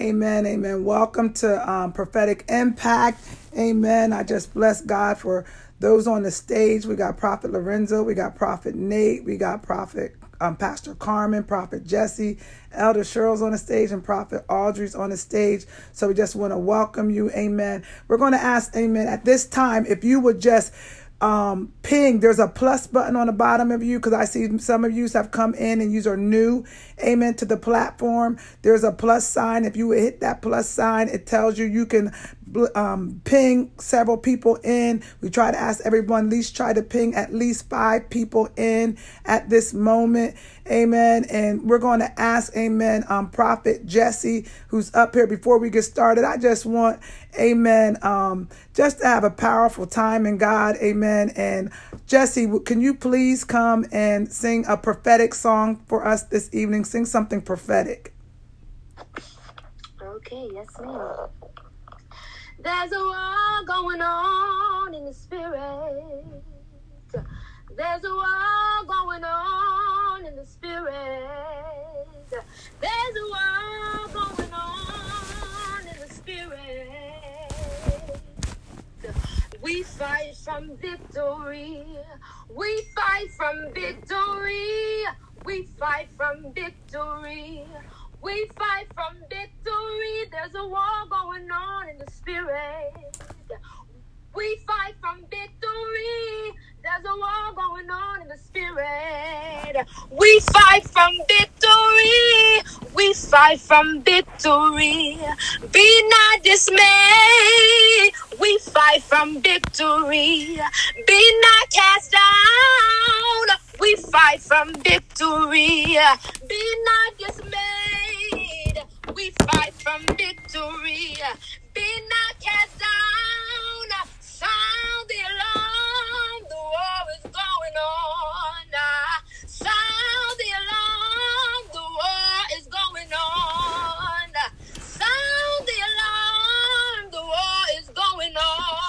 Amen. Amen. Welcome to um, Prophetic Impact. Amen. I just bless God for those on the stage. We got Prophet Lorenzo, we got Prophet Nate, we got Prophet um, Pastor Carmen, Prophet Jesse, Elder Cheryl's on the stage, and Prophet Audrey's on the stage. So we just want to welcome you. Amen. We're going to ask, Amen, at this time, if you would just um, ping. There's a plus button on the bottom of you because I see some of you have come in and you are new, amen, to the platform. There's a plus sign. If you hit that plus sign, it tells you you can um, ping several people in. We try to ask everyone at least try to ping at least five people in at this moment. Amen. And we're going to ask, Amen, um, Prophet Jesse, who's up here before we get started. I just want, Amen, um, just to have a powerful time in God. Amen. And Jesse, can you please come and sing a prophetic song for us this evening? Sing something prophetic. Okay, yes, ma'am. There's a war going on in the spirit. There's a war going on in the spirit. There's a war going on in the spirit. We fight from victory. We fight from victory. We fight from victory. We fight from victory. There's a war going on in the spirit. We fight from victory. There's a war going on in the spirit. We fight from victory. We fight from victory. Be not dismayed. We fight from victory. Be not cast down. We fight from victory. Be not dismayed. We fight from victory. Be not cast down. Sound the alarm. The war is going on. Sound the alarm. The war is going on. Sound the alarm. The war is going on.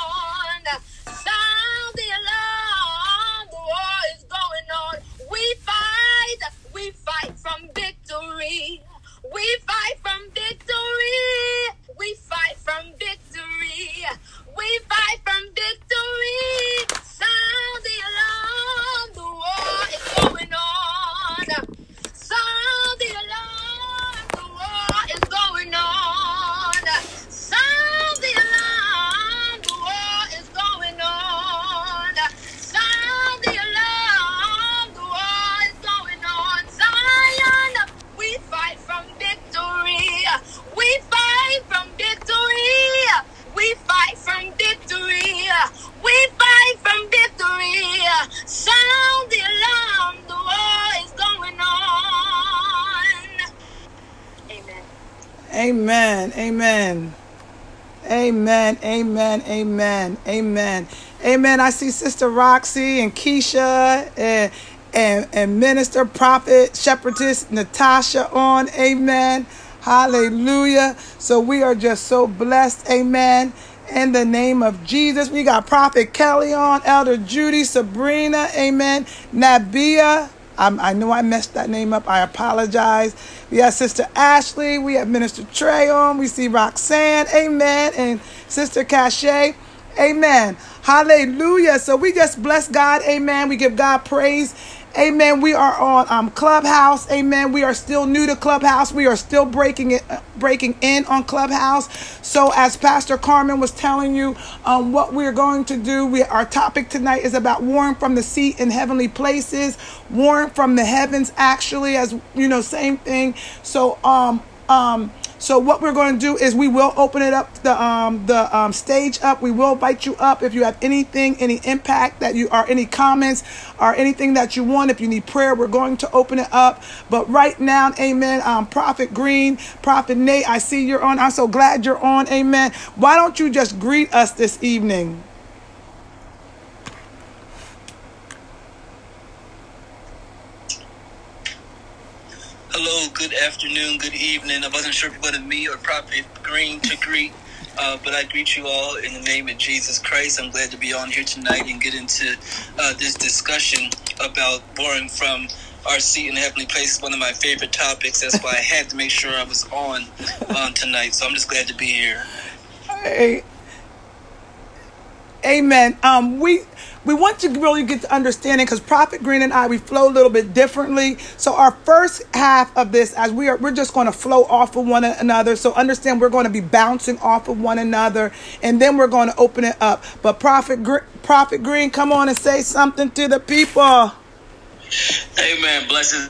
Amen. Amen. Amen. I see Sister Roxy and Keisha and and, and Minister Prophet Shepherdess Natasha on. Amen. Hallelujah. So we are just so blessed. Amen. In the name of Jesus, we got Prophet Kelly on, Elder Judy, Sabrina, Amen. Nabia, I'm, I know I messed that name up. I apologize. We have Sister Ashley. We have Minister Trey on. We see Roxanne. Amen. And Sister Cachet. Amen. Hallelujah. So we just bless God. Amen. We give God praise. Amen. We are on um, Clubhouse. Amen. We are still new to Clubhouse. We are still breaking it, uh, breaking in on Clubhouse. So as Pastor Carmen was telling you, um, what we're going to do, we, our topic tonight is about warring from the seat in heavenly places, warring from the heavens. Actually, as you know, same thing. So um um. So what we're going to do is we will open it up the um the um stage up. We will invite you up if you have anything, any impact that you are any comments or anything that you want. If you need prayer, we're going to open it up. But right now, Amen. Um, Prophet Green, Prophet Nate, I see you're on. I'm so glad you're on. Amen. Why don't you just greet us this evening? Hello, good afternoon, good evening. I wasn't sure wanted me or Prophet Green to greet, uh, but I greet you all in the name of Jesus Christ. I'm glad to be on here tonight and get into uh, this discussion about warring from our seat in heavenly place one of my favorite topics. That's why I had to make sure I was on on tonight. So I'm just glad to be here. Hey, amen. Um, we we want you to really get to understanding because Prophet Green and I we flow a little bit differently. So our first half of this, as we are, we're just going to flow off of one another. So understand we're going to be bouncing off of one another, and then we're going to open it up. But Prophet Gr- Prophet Green, come on and say something to the people. Amen. Blessings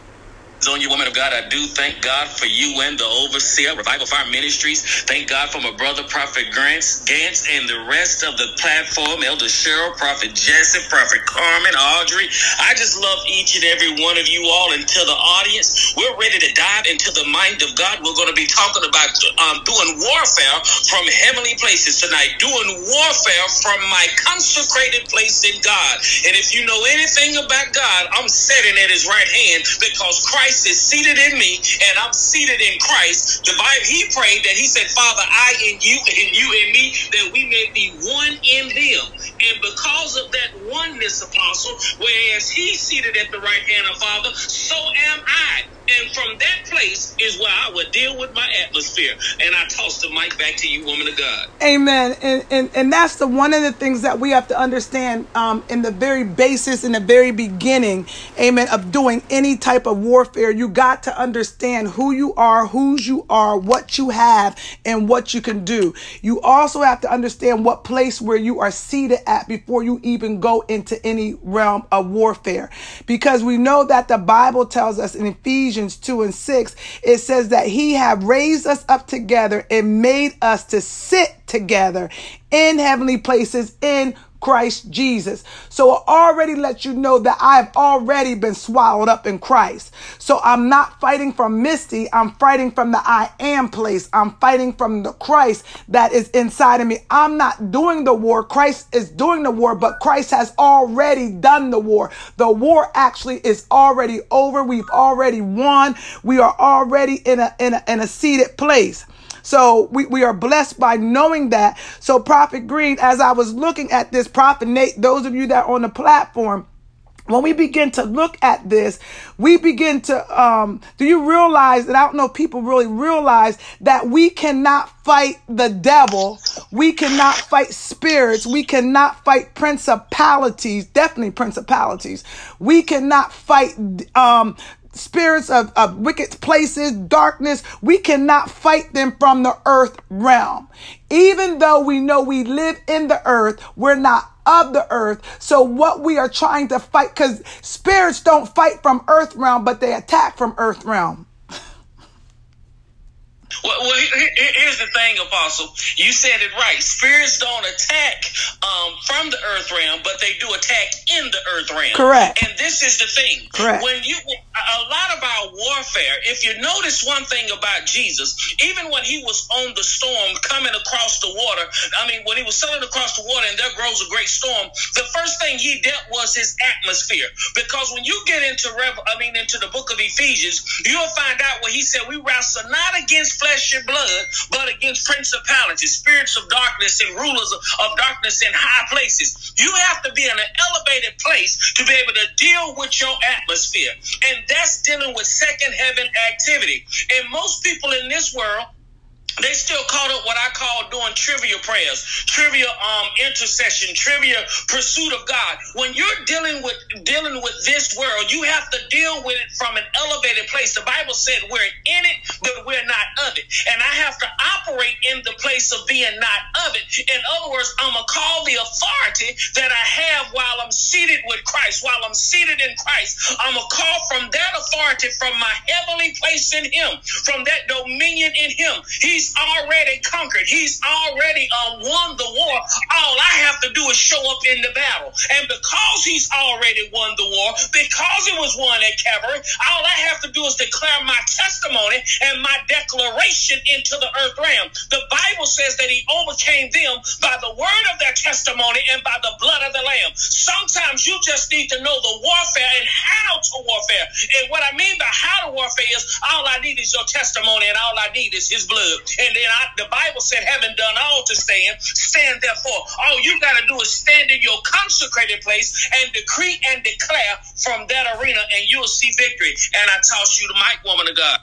on you, woman of God. I do thank God for you and the overseer, Revival Fire Ministries. Thank God for my brother, Prophet Grants, Gantz, and the rest of the platform, Elder Cheryl, Prophet Jesse, Prophet Carmen, Audrey. I just love each and every one of you all and to the audience. We're ready to dive into the mind of God. We're going to be talking about um, doing warfare from heavenly places tonight, doing warfare from my consecrated place in God. And if you know anything about God, I'm sitting at his right hand because Christ Christ is seated in me and I'm seated in Christ. The Bible, he prayed that he said, Father, I in you and you in me, that we may be one in them. And because of that oneness, apostle, whereas he's seated at the right hand of Father, so am I. And from that place is where I would deal with my atmosphere. And I toss the mic back to you, woman of God. Amen. And and, and that's the one of the things that we have to understand um, in the very basis, in the very beginning, amen, of doing any type of warfare. You got to understand who you are, whose you are, what you have, and what you can do. You also have to understand what place where you are seated at before you even go into any realm of warfare. Because we know that the Bible tells us in Ephesians Ephesians 2 and 6, it says that he have raised us up together and made us to sit together in heavenly places in Christ Jesus. So it already lets you know that I've already been swallowed up in Christ. So I'm not fighting from Misty. I'm fighting from the I am place. I'm fighting from the Christ that is inside of me. I'm not doing the war. Christ is doing the war, but Christ has already done the war. The war actually is already over. We've already won. We are already in a, in a, in a seated place. So we, we are blessed by knowing that. So Prophet Green, as I was looking at this, Prophet Nate, those of you that are on the platform, when we begin to look at this, we begin to, um, do you realize that I don't know people really realize that we cannot fight the devil. We cannot fight spirits. We cannot fight principalities, definitely principalities. We cannot fight, um, spirits of, of wicked places, darkness, we cannot fight them from the earth realm. Even though we know we live in the earth, we're not of the earth. So what we are trying to fight, because spirits don't fight from earth realm, but they attack from earth realm. Well, well, here's the thing, Apostle. You said it right. Spirits don't attack um, from the earth realm, but they do attack in the earth realm. Correct. And this is the thing. Correct. When you a lot of our warfare, if you notice one thing about Jesus, even when he was on the storm coming across the water, I mean, when he was sailing across the water and there grows a great storm, the first thing he dealt was his atmosphere. Because when you get into Rev, I mean, into the book of Ephesians, you'll find out what he said, "We wrestle not against flesh and blood, but against principalities, spirits of darkness, and rulers of, of darkness in high places." You have to be in an elevated place to be able to deal with your atmosphere. And that's dealing with second heaven activity. And most people in this world they still caught up what I call doing trivia prayers, trivia um intercession, trivia pursuit of God. When you're dealing with dealing with this world, you have to deal with it from an elevated place. The Bible said we're in it, but we're not of it. And I have to operate in the place of being not of it. In other words, I'm gonna call the authority that I have while I'm seated with Christ, while I'm seated in Christ. I'm gonna call from that authority from my heavenly place in him, from that dominion in him. He's He's already conquered. He's already uh, won the war. All I have to do is show up in the battle. And because he's already won the war, because it was won at Calvary, all I have to do is declare my testimony and my declaration into the earth realm. The Bible says that he overcame them by the word of their testimony and by the blood of the Lamb. Sometimes you just need to know the warfare and how to warfare. And what I mean by how to warfare is all I need is your testimony and all I need is his blood. And then I, the Bible said, having done all to stand, stand therefore. All you got to do is stand in your consecrated place and decree and declare from that arena, and you'll see victory. And I toss you the mic, woman of God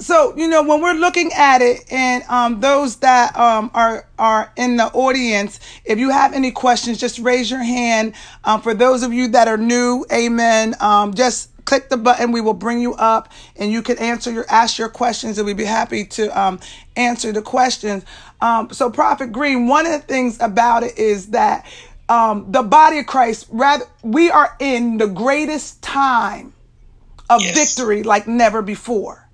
so you know when we're looking at it and um, those that um, are are in the audience if you have any questions just raise your hand um, for those of you that are new amen um, just click the button we will bring you up and you can answer your ask your questions and we'd be happy to um, answer the questions um, so prophet green one of the things about it is that the body of christ rather we are in the greatest time of yes. victory like never before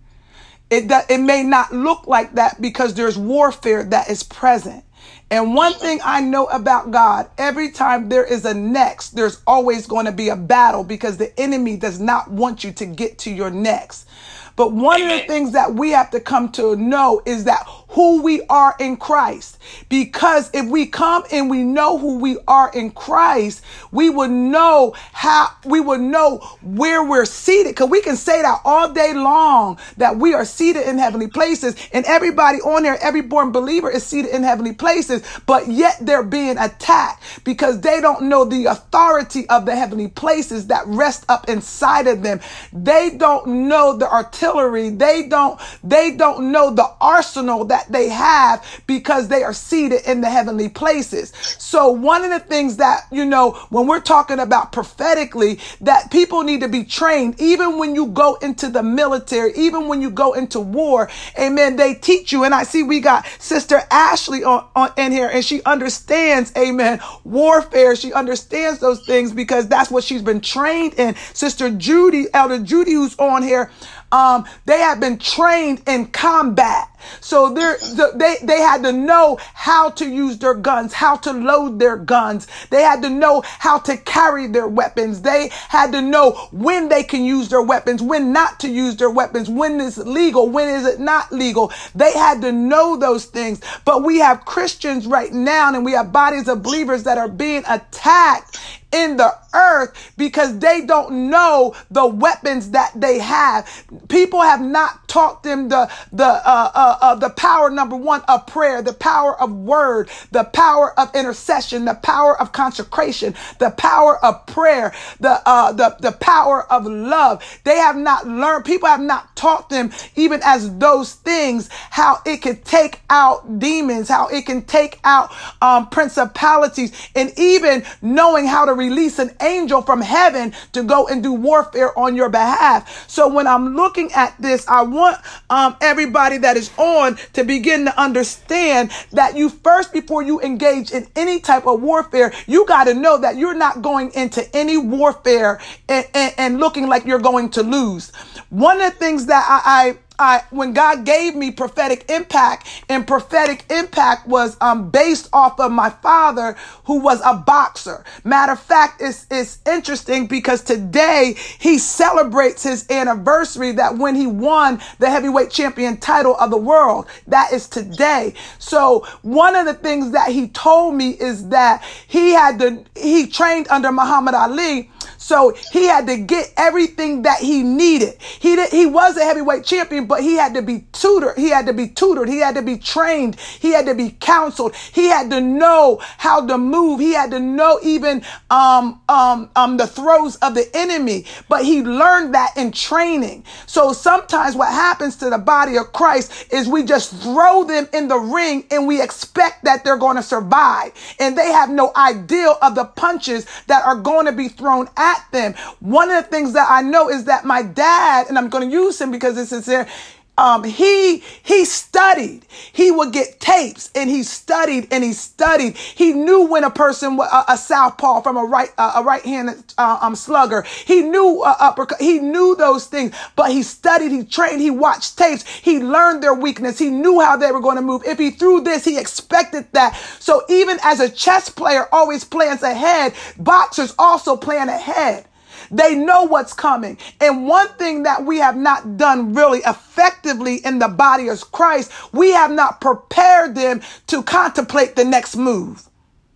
it, that it may not look like that because there's warfare that is present. And one thing I know about God, every time there is a next, there's always going to be a battle because the enemy does not want you to get to your next. But one Amen. of the things that we have to come to know is that who we are in Christ. Because if we come and we know who we are in Christ, we would know how, we would know where we're seated. Cause we can say that all day long that we are seated in heavenly places and everybody on there, every born believer is seated in heavenly places, but yet they're being attacked because they don't know the authority of the heavenly places that rest up inside of them. They don't know the artillery. They don't, they don't know the arsenal that they have because they are seated in the heavenly places. So one of the things that, you know, when we're talking about prophetically, that people need to be trained, even when you go into the military, even when you go into war, amen, they teach you. And I see we got Sister Ashley on, on in here and she understands, amen, warfare. She understands those things because that's what she's been trained in. Sister Judy, Elder Judy, who's on here, um, they have been trained in combat. So they, they had to know how to use their guns, how to load their guns. They had to know how to carry their weapons. They had to know when they can use their weapons, when not to use their weapons, when is legal, when is it not legal. They had to know those things. But we have Christians right now and we have bodies of believers that are being attacked in the earth because they don't know the weapons that they have. People have not taught them the the uh, uh, uh, the power number one of prayer, the power of word, the power of intercession, the power of consecration, the power of prayer, the uh, the the power of love. They have not learned. People have not taught them even as those things how it can take out demons, how it can take out um, principalities, and even knowing how to release an angel from heaven to go and do warfare on your behalf. So when I'm looking at this, I want um, everybody that is on to begin to understand that you first, before you engage in any type of warfare, you got to know that you're not going into any warfare and, and, and looking like you're going to lose. One of the things that I, I I, when God gave me prophetic impact, and prophetic impact was um, based off of my father, who was a boxer. Matter of fact, it's, it's interesting because today he celebrates his anniversary that when he won the heavyweight champion title of the world. That is today. So one of the things that he told me is that he had to, he trained under Muhammad Ali so he had to get everything that he needed. He did, he was a heavyweight champion, but he had to be tutored. He had to be tutored. He had to be trained. He had to be counseled. He had to know how to move. He had to know even um, um, um, the throws of the enemy. But he learned that in training. So sometimes what happens to the body of Christ is we just throw them in the ring and we expect that they're going to survive. And they have no idea of the punches that are going to be thrown at at them. One of the things that I know is that my dad, and I'm going to use him because this is there, um, he he studied. He would get tapes, and he studied and he studied. He knew when a person a, a southpaw from a right a right handed uh, um, slugger. He knew uh. He knew those things, but he studied. He trained. He watched tapes. He learned their weakness. He knew how they were going to move. If he threw this, he expected that. So even as a chess player always plans ahead, boxers also plan ahead. They know what's coming. And one thing that we have not done really effectively in the body of Christ, we have not prepared them to contemplate the next move.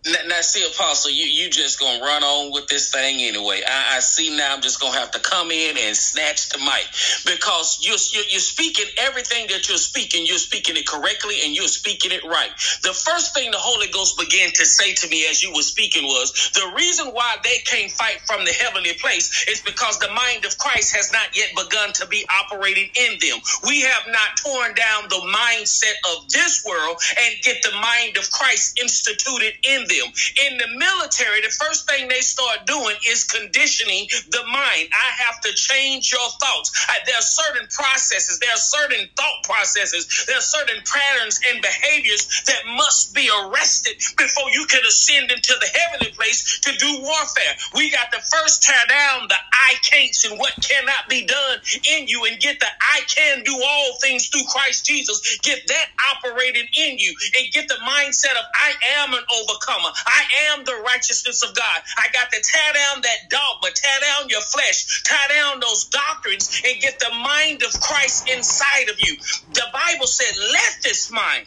Now, see, Apostle, you you just gonna run on with this thing anyway. I, I, see now. I'm just gonna have to come in and snatch the mic because you're, you're, you're speaking everything that you're speaking. You're speaking it correctly and you're speaking it right. The first thing the Holy Ghost began to say to me as you were speaking was the reason why they can't fight from the heavenly place is because the mind of Christ has not yet begun to be operating in them. We have not torn down the mindset of this world and get the mind of Christ instituted in them In the military, the first thing they start doing is conditioning the mind. I have to change your thoughts. I, there are certain processes, there are certain thought processes, there are certain patterns and behaviors that must be arrested before you can ascend into the heavenly place to do warfare. We got to first tear down the I can'ts and what cannot be done in you and get the I can do all things through Christ Jesus. Get that operating in you and get the mindset of I am an overcomer. I am the righteousness of God. I got to tear down that dogma, tear down your flesh, tear down those doctrines, and get the mind of Christ inside of you. The Bible said, let this mind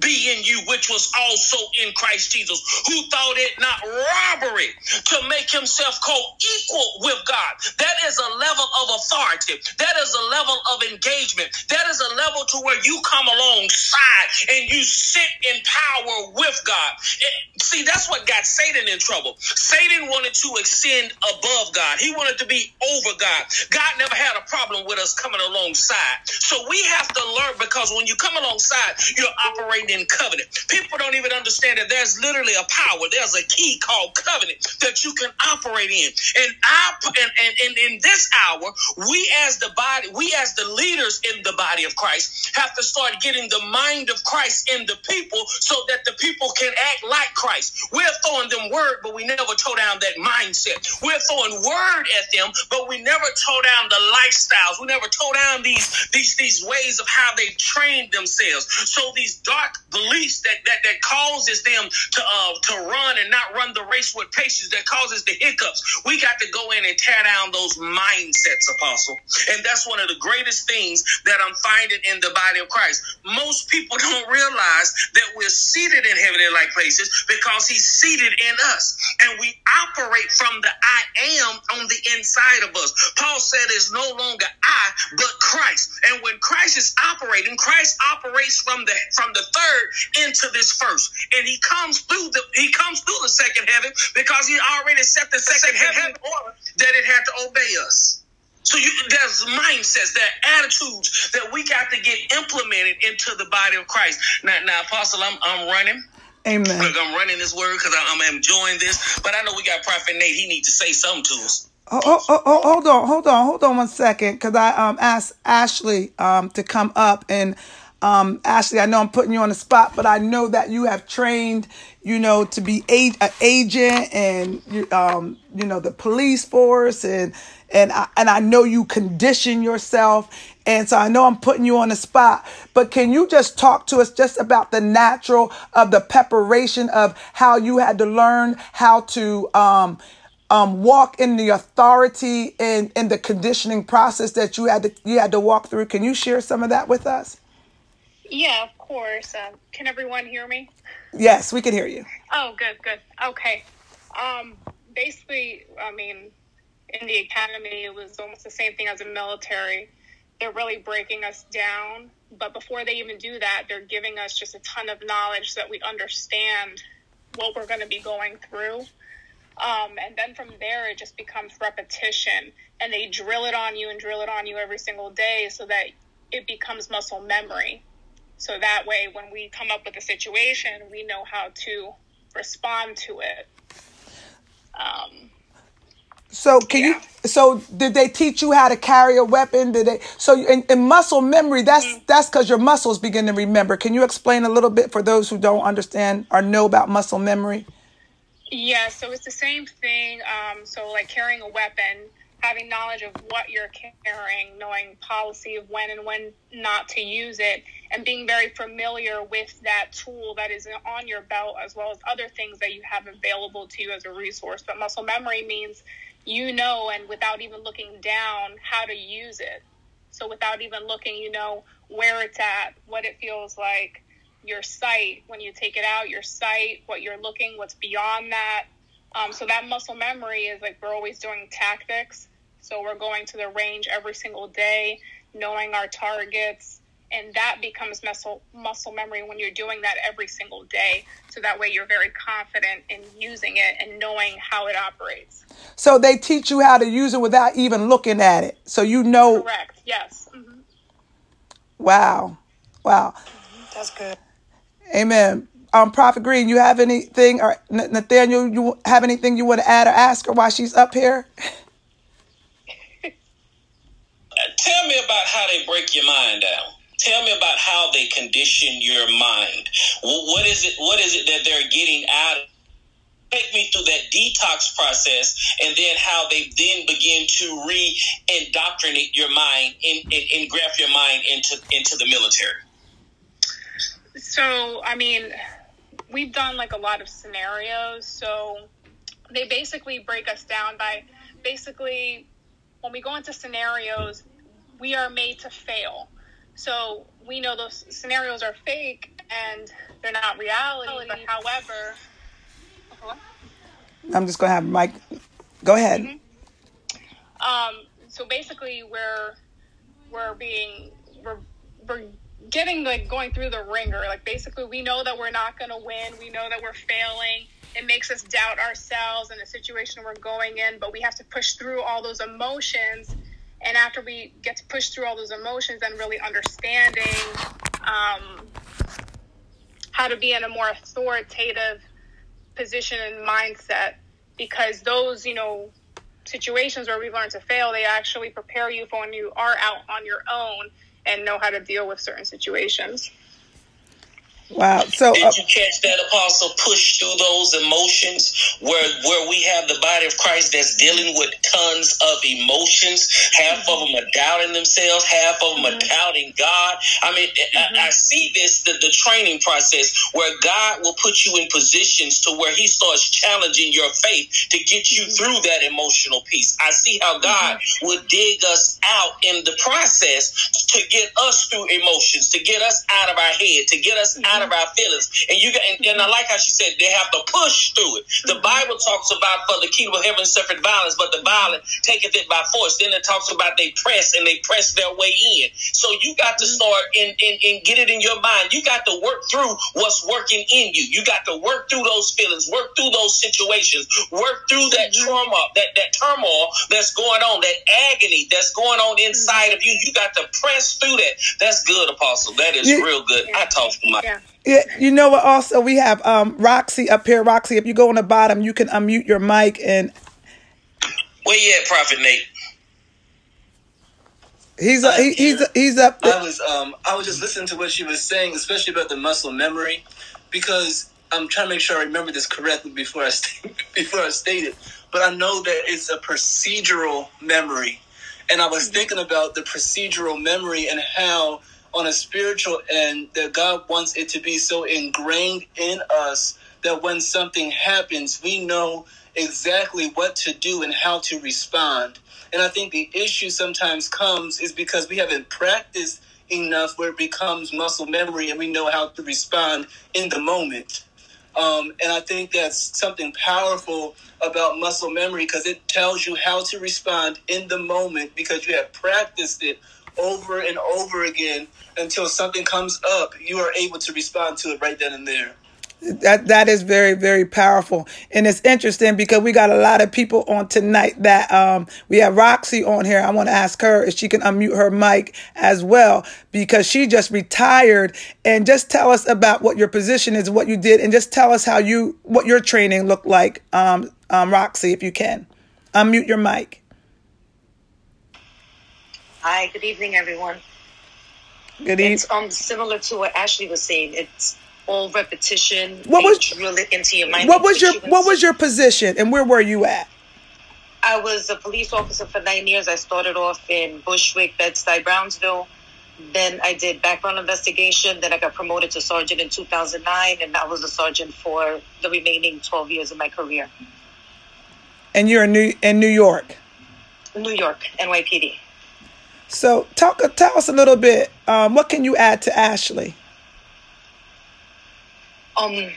be in you, which was also in Christ Jesus, who thought it not robbery to make himself co-equal with God. That is a level of authority. That is a level of engagement. That is a level to where you come alongside and you sit in power with God. It, see, that's what got Satan in trouble. Satan wanted to ascend above God. He wanted to be over God. God never had a problem with us coming alongside. So we have to learn because when you come alongside, you're operating in covenant. People don't even understand that there's literally a power. There's a key called covenant that you can operate in. And I and, and, and in this hour, we as the body, we as the leaders in the body of Christ have to start getting the mind of Christ in the people so that the people can act like Christ. We're throwing them word, but we never toe down that mindset. We're throwing word at them, but we never toe down the lifestyles. We never toe down these these these ways of how they trained themselves. So these dark beliefs that, that, that causes them to uh, to run and not run the race with patience, that causes the hiccups. We got to go in and tear down those mindsets, Apostle. And that's one of the greatest things that I'm finding in the body of Christ. Most people don't realize that we're seated in heavenly like places because he's seated in us. And we operate from the I am on the inside of us. Paul said it's no longer I, but Christ. And when Christ is operating, Christ operates from the from the third third into this first. And he comes through the he comes through the second heaven because he already set the second, second heaven order that it had to obey us. So you, there's mindsets, there are attitudes that we got to get implemented into the body of Christ. Now, now, Apostle, I'm I'm running. Amen. Look, I'm running this word because I'm enjoying this, but I know we got Prophet Nate. He needs to say something to us. Oh, oh, oh, oh, hold on, hold on, hold on one second, because I um asked Ashley um to come up and um, Ashley, I know I'm putting you on the spot, but I know that you have trained, you know, to be a, agent and, um, you know, the police force and, and I, and I know you condition yourself. And so I know I'm putting you on the spot, but can you just talk to us just about the natural of the preparation of how you had to learn how to, um, um, walk in the authority and, and the conditioning process that you had to you had to walk through. Can you share some of that with us? Yeah, of course. Um, can everyone hear me? Yes, we can hear you. Oh, good, good. Okay. Um, basically, I mean, in the academy, it was almost the same thing as the military. They're really breaking us down, but before they even do that, they're giving us just a ton of knowledge so that we understand what we're going to be going through. Um, and then from there, it just becomes repetition, and they drill it on you and drill it on you every single day so that it becomes muscle memory. So that way, when we come up with a situation, we know how to respond to it. Um, so can yeah. you? So did they teach you how to carry a weapon? Did they? So in, in muscle memory, that's mm-hmm. that's because your muscles begin to remember. Can you explain a little bit for those who don't understand or know about muscle memory? Yeah, so it's the same thing. Um, so like carrying a weapon, having knowledge of what you're carrying, knowing policy of when and when not to use it, and being very familiar with that tool that is on your belt, as well as other things that you have available to you as a resource. But muscle memory means you know, and without even looking down, how to use it. So without even looking, you know where it's at, what it feels like, your sight when you take it out, your sight, what you're looking, what's beyond that. Um, so that muscle memory is like we're always doing tactics. So we're going to the range every single day, knowing our targets, and that becomes muscle muscle memory when you're doing that every single day. So that way you're very confident in using it and knowing how it operates. So they teach you how to use it without even looking at it. So you know. Correct. Yes. Mm-hmm. Wow. Wow. That's good. Amen. Um, Prophet Green, you have anything, or Nathaniel, you have anything you want to add or ask her while she's up here? Tell me about how they break your mind down. Tell me about how they condition your mind. What is it? What is it that they're getting out? Take me through that detox process, and then how they then begin to re-indoctrinate your mind and, and, and graft your mind into into the military. So, I mean, we've done like a lot of scenarios. So, they basically break us down by basically when we go into scenarios, we are made to fail. So we know those scenarios are fake and they're not reality. But however, I'm just gonna have Mike. Go ahead. Mm-hmm. Um. So basically, we're we're being we're we're getting like going through the ringer. Like basically, we know that we're not gonna win. We know that we're failing. It makes us doubt ourselves and the situation we're going in. But we have to push through all those emotions and after we get to push through all those emotions and really understanding um, how to be in a more authoritative position and mindset because those you know situations where we've learned to fail they actually prepare you for when you are out on your own and know how to deal with certain situations Wow. So did uh, you catch that apostle push through those emotions where where we have the body of Christ that's dealing with tons of emotions. Half of them are doubting themselves, half of them are mm-hmm. doubting God. I mean, mm-hmm. I, I, see this the, the training process where God will put you in positions to where He starts challenging your faith to get you mm-hmm. through that emotional piece. I see how God mm-hmm. would dig us out in the process to get us through emotions, to get us out of our head, to get us out out of our feelings. And you got, and, and, I like how she said they have to push through it. The mm-hmm. Bible talks about for the kingdom of heaven suffered violence, but the violent taketh it by force. Then it talks about they press and they press their way in. So you got to mm-hmm. start and, and, and get it in your mind. You got to work through what's working in you. You got to work through those feelings, work through those situations, work through that mm-hmm. trauma, that, that turmoil that's going on, that agony that's going on inside of you. You got to press through that. That's good, Apostle. That is real good. I talk to my yeah. Yeah, you know what? Also, we have um, Roxy up here. Roxy, if you go on the bottom, you can unmute your mic and. Where you at, Prophet Nate? He's uh, he, he's he's up. There. I was um I was just listening to what she was saying, especially about the muscle memory, because I'm trying to make sure I remember this correctly before I st- before I state it. But I know that it's a procedural memory, and I was thinking about the procedural memory and how on a spiritual end that God wants it to be so ingrained in us that when something happens, we know exactly what to do and how to respond. And I think the issue sometimes comes is because we haven't practiced enough where it becomes muscle memory and we know how to respond in the moment. Um, and I think that's something powerful about muscle memory because it tells you how to respond in the moment because you have practiced it over and over again until something comes up, you are able to respond to it right then and there. That that is very very powerful, and it's interesting because we got a lot of people on tonight. That um, we have Roxy on here. I want to ask her if she can unmute her mic as well because she just retired. And just tell us about what your position is, what you did, and just tell us how you what your training looked like, um, um, Roxy, if you can. Unmute your mic. Hi, good evening, everyone. Good evening. It's um similar to what Ashley was saying. It's all repetition. What was drill it into your mind? What was your What was your position, and where were you at? I was a police officer for nine years. I started off in Bushwick, Bed-Stuy, Brownsville. Then I did background investigation. Then I got promoted to sergeant in 2009, and I was a sergeant for the remaining 12 years of my career. And you're in New in New York. New York, NYPD. So, talk tell us a little bit. Um, what can you add to Ashley? Um,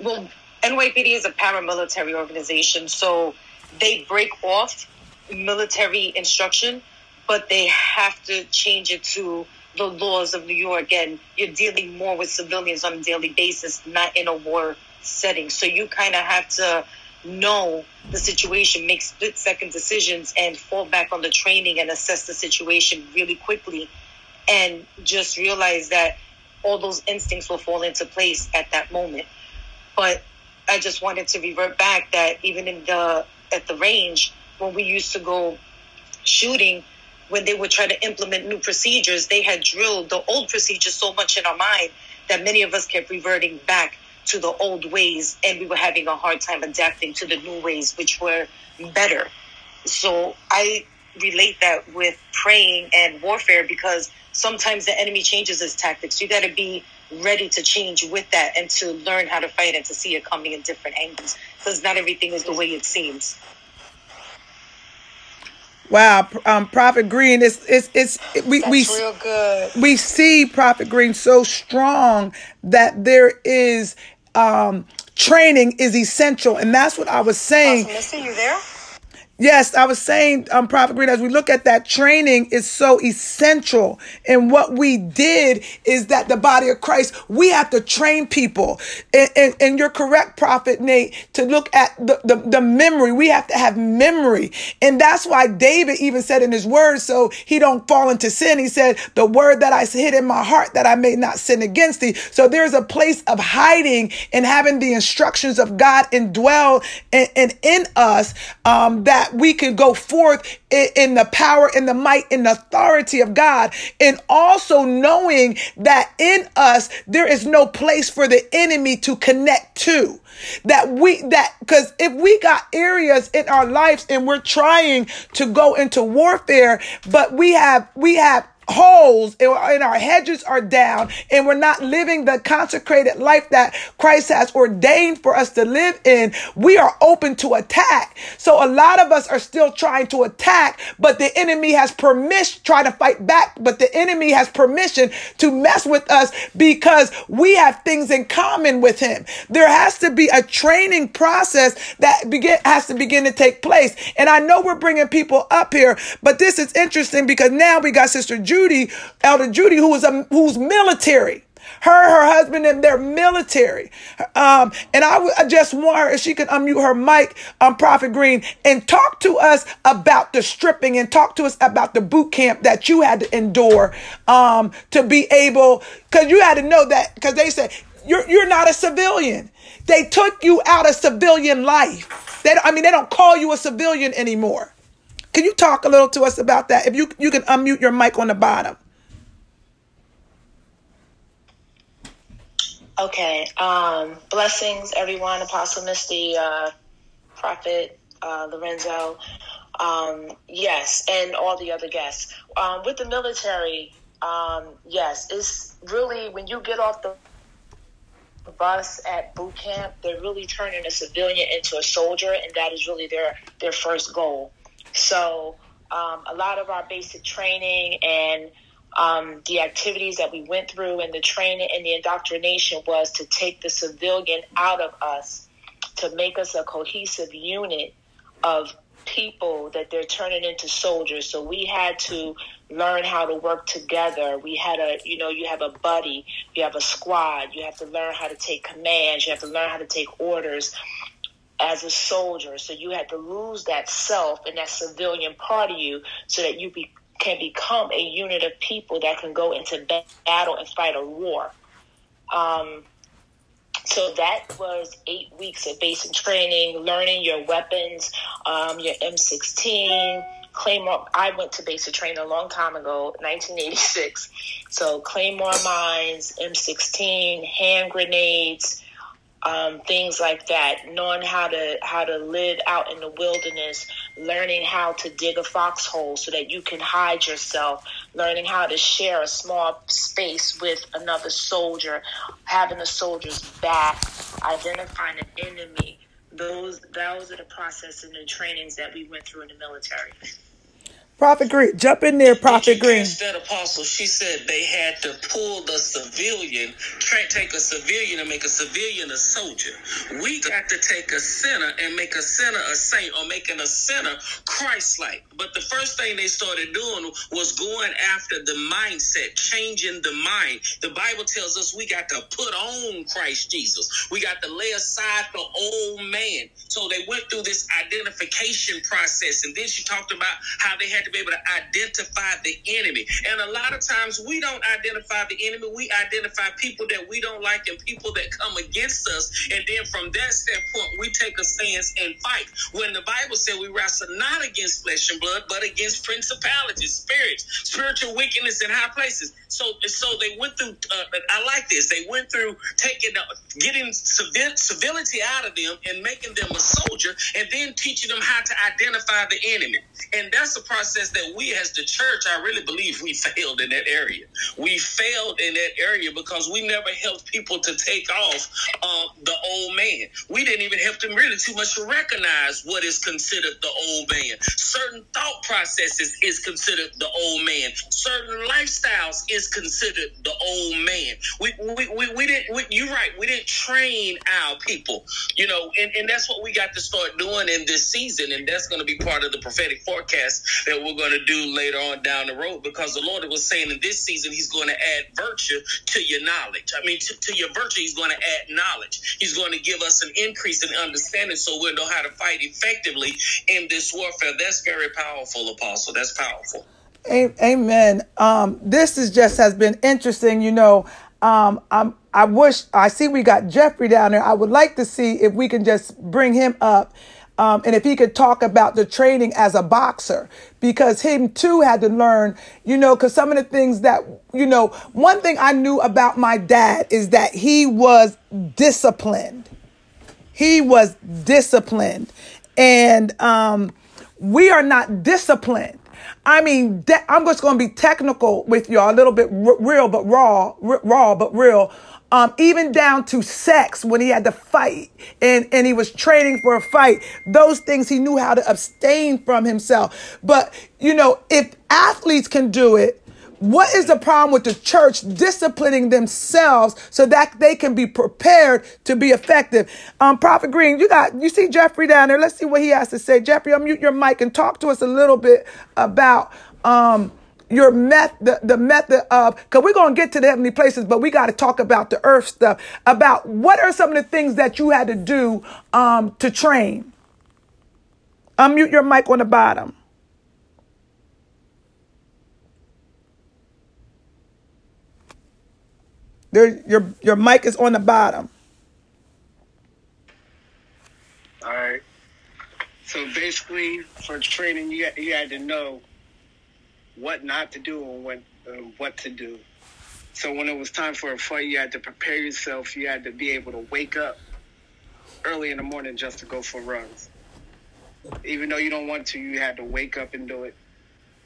well, NYPD is a paramilitary organization, so they break off military instruction, but they have to change it to the laws of New York. And you're dealing more with civilians on a daily basis, not in a war setting. So you kind of have to know the situation, make split second decisions, and fall back on the training and assess the situation really quickly. And just realize that all those instincts will fall into place at that moment. But I just wanted to revert back that even in the at the range when we used to go shooting, when they would try to implement new procedures, they had drilled the old procedures so much in our mind that many of us kept reverting back to the old ways and we were having a hard time adapting to the new ways which were better. So I relate that with praying and warfare because sometimes the enemy changes his tactics. You got to be ready to change with that and to learn how to fight and to see it coming in different angles because not everything is the way it seems. Wow, um, Prophet Green, it's it's it's we That's we real good. we see Prophet Green so strong that there is um training is essential, and that's what I was saying. Apostle Misty, you there? Yes, I was saying, um, Prophet Green, as we look at that training is so essential. And what we did is that the body of Christ, we have to train people. And, and, and you're correct, Prophet Nate, to look at the, the, the memory. We have to have memory. And that's why David even said in his word, so he don't fall into sin. He said, the word that I hid in my heart that I may not sin against thee. So there's a place of hiding and having the instructions of God indwell and, and in us, um, that that we can go forth in, in the power and the might and authority of God. And also knowing that in us, there is no place for the enemy to connect to that we that because if we got areas in our lives and we're trying to go into warfare but we have we have holes and our hedges are down and we're not living the consecrated life that Christ has ordained for us to live in, we are open to attack. So a lot of us are still trying to attack, but the enemy has permission, try to fight back, but the enemy has permission to mess with us because we have things in common with him. There has to be a training process that begin, has to begin to take place. And I know we're bringing people up here, but this is interesting because now we got Sister Judy, Elder Judy, who is a who's military. Her, her husband, and they're military. Um, and I, I just want her if she can unmute her mic, um, Prophet Green, and talk to us about the stripping and talk to us about the boot camp that you had to endure um, to be able, because you had to know that, because they said you're you're not a civilian. They took you out of civilian life. They, I mean, they don't call you a civilian anymore. Can you talk a little to us about that? If you you can unmute your mic on the bottom. Okay. Um, blessings, everyone. Apostle Misty, uh, Prophet uh, Lorenzo. Um, yes, and all the other guests. Um, with the military, um, yes, it's really when you get off the bus at boot camp, they're really turning a civilian into a soldier, and that is really their their first goal. So, um, a lot of our basic training and um, the activities that we went through and the training and the indoctrination was to take the civilian out of us, to make us a cohesive unit of people that they're turning into soldiers. So we had to learn how to work together. We had a, you know, you have a buddy, you have a squad, you have to learn how to take commands, you have to learn how to take orders as a soldier. So you had to lose that self and that civilian part of you so that you be, can become a unit of people that can go into battle and fight a war. Um, so that was eight weeks of basic training, learning your weapons, um, your M16, Claymore. I went to basic training a long time ago, 1986. So Claymore mines, M16, hand grenades, um, things like that. Knowing how to how to live out in the wilderness, learning how to dig a foxhole so that you can hide yourself, learning how to share a small space with another soldier, having a soldier's back, identifying an enemy. Those those are the process and the trainings that we went through in the military. Prophet Green, jump in there, Prophet Green. that apostle? She said they had to pull the civilian, tra- take a civilian and make a civilian a soldier. We got to take a sinner and make a sinner a saint or making a sinner Christ-like. But the first thing they started doing was going after the mindset, changing the mind. The Bible tells us we got to put on Christ Jesus. We got to lay aside the old man. So they went through this identification process. And then she talked about how they had to be able to identify the enemy. And a lot of times we don't identify the enemy. We identify people that we don't like and people that come against us. And then from that standpoint, we take a stance and fight. When the Bible said we wrestle not against flesh and blood, but against principalities, spirits, spiritual wickedness in high places. So, so they went through. Uh, I like this. They went through taking, uh, getting civil, civility out of them and making them a soldier, and then teaching them how to identify the enemy. And that's a process that we, as the church, I really believe we failed in that area. We failed in that area because we never helped people to take off uh, the old man. We didn't even help them really too much to recognize what is considered the old man. Certain thought processes is considered the old man. Certain lifestyles is considered the old man. We, we, we. We, you're right. We didn't train our people. You know, and, and that's what we got to start doing in this season, and that's going to be part of the prophetic forecast that we're going to do later on down the road. Because the Lord was saying in this season, He's going to add virtue to your knowledge. I mean, to, to your virtue, He's going to add knowledge. He's going to give us an increase in understanding, so we'll know how to fight effectively in this warfare. That's very powerful, Apostle. That's powerful. Amen. Um, this is just has been interesting. You know, um, I'm, I wish I see we got Jeffrey down there. I would like to see if we can just bring him up. Um, and if he could talk about the training as a boxer, because him too had to learn, you know, because some of the things that, you know, one thing I knew about my dad is that he was disciplined. He was disciplined. And um, we are not disciplined. I mean, de- I'm just going to be technical with y'all, a little bit r- real, but raw, r- raw, but real. Um, even down to sex when he had to fight and, and he was training for a fight, those things he knew how to abstain from himself. But, you know, if athletes can do it, what is the problem with the church disciplining themselves so that they can be prepared to be effective? Um, Prophet Green, you got you see Jeffrey down there. Let's see what he has to say. Jeffrey, unmute your mic and talk to us a little bit about um your method, the, the method of, because we're going to get to the heavenly places, but we got to talk about the earth stuff. About what are some of the things that you had to do um, to train? Unmute your mic on the bottom. There, your your mic is on the bottom. All right. So basically, for training, you you had to know what not to do and what uh, what to do. So when it was time for a fight, you had to prepare yourself. You had to be able to wake up early in the morning just to go for runs. Even though you don't want to, you had to wake up and do it.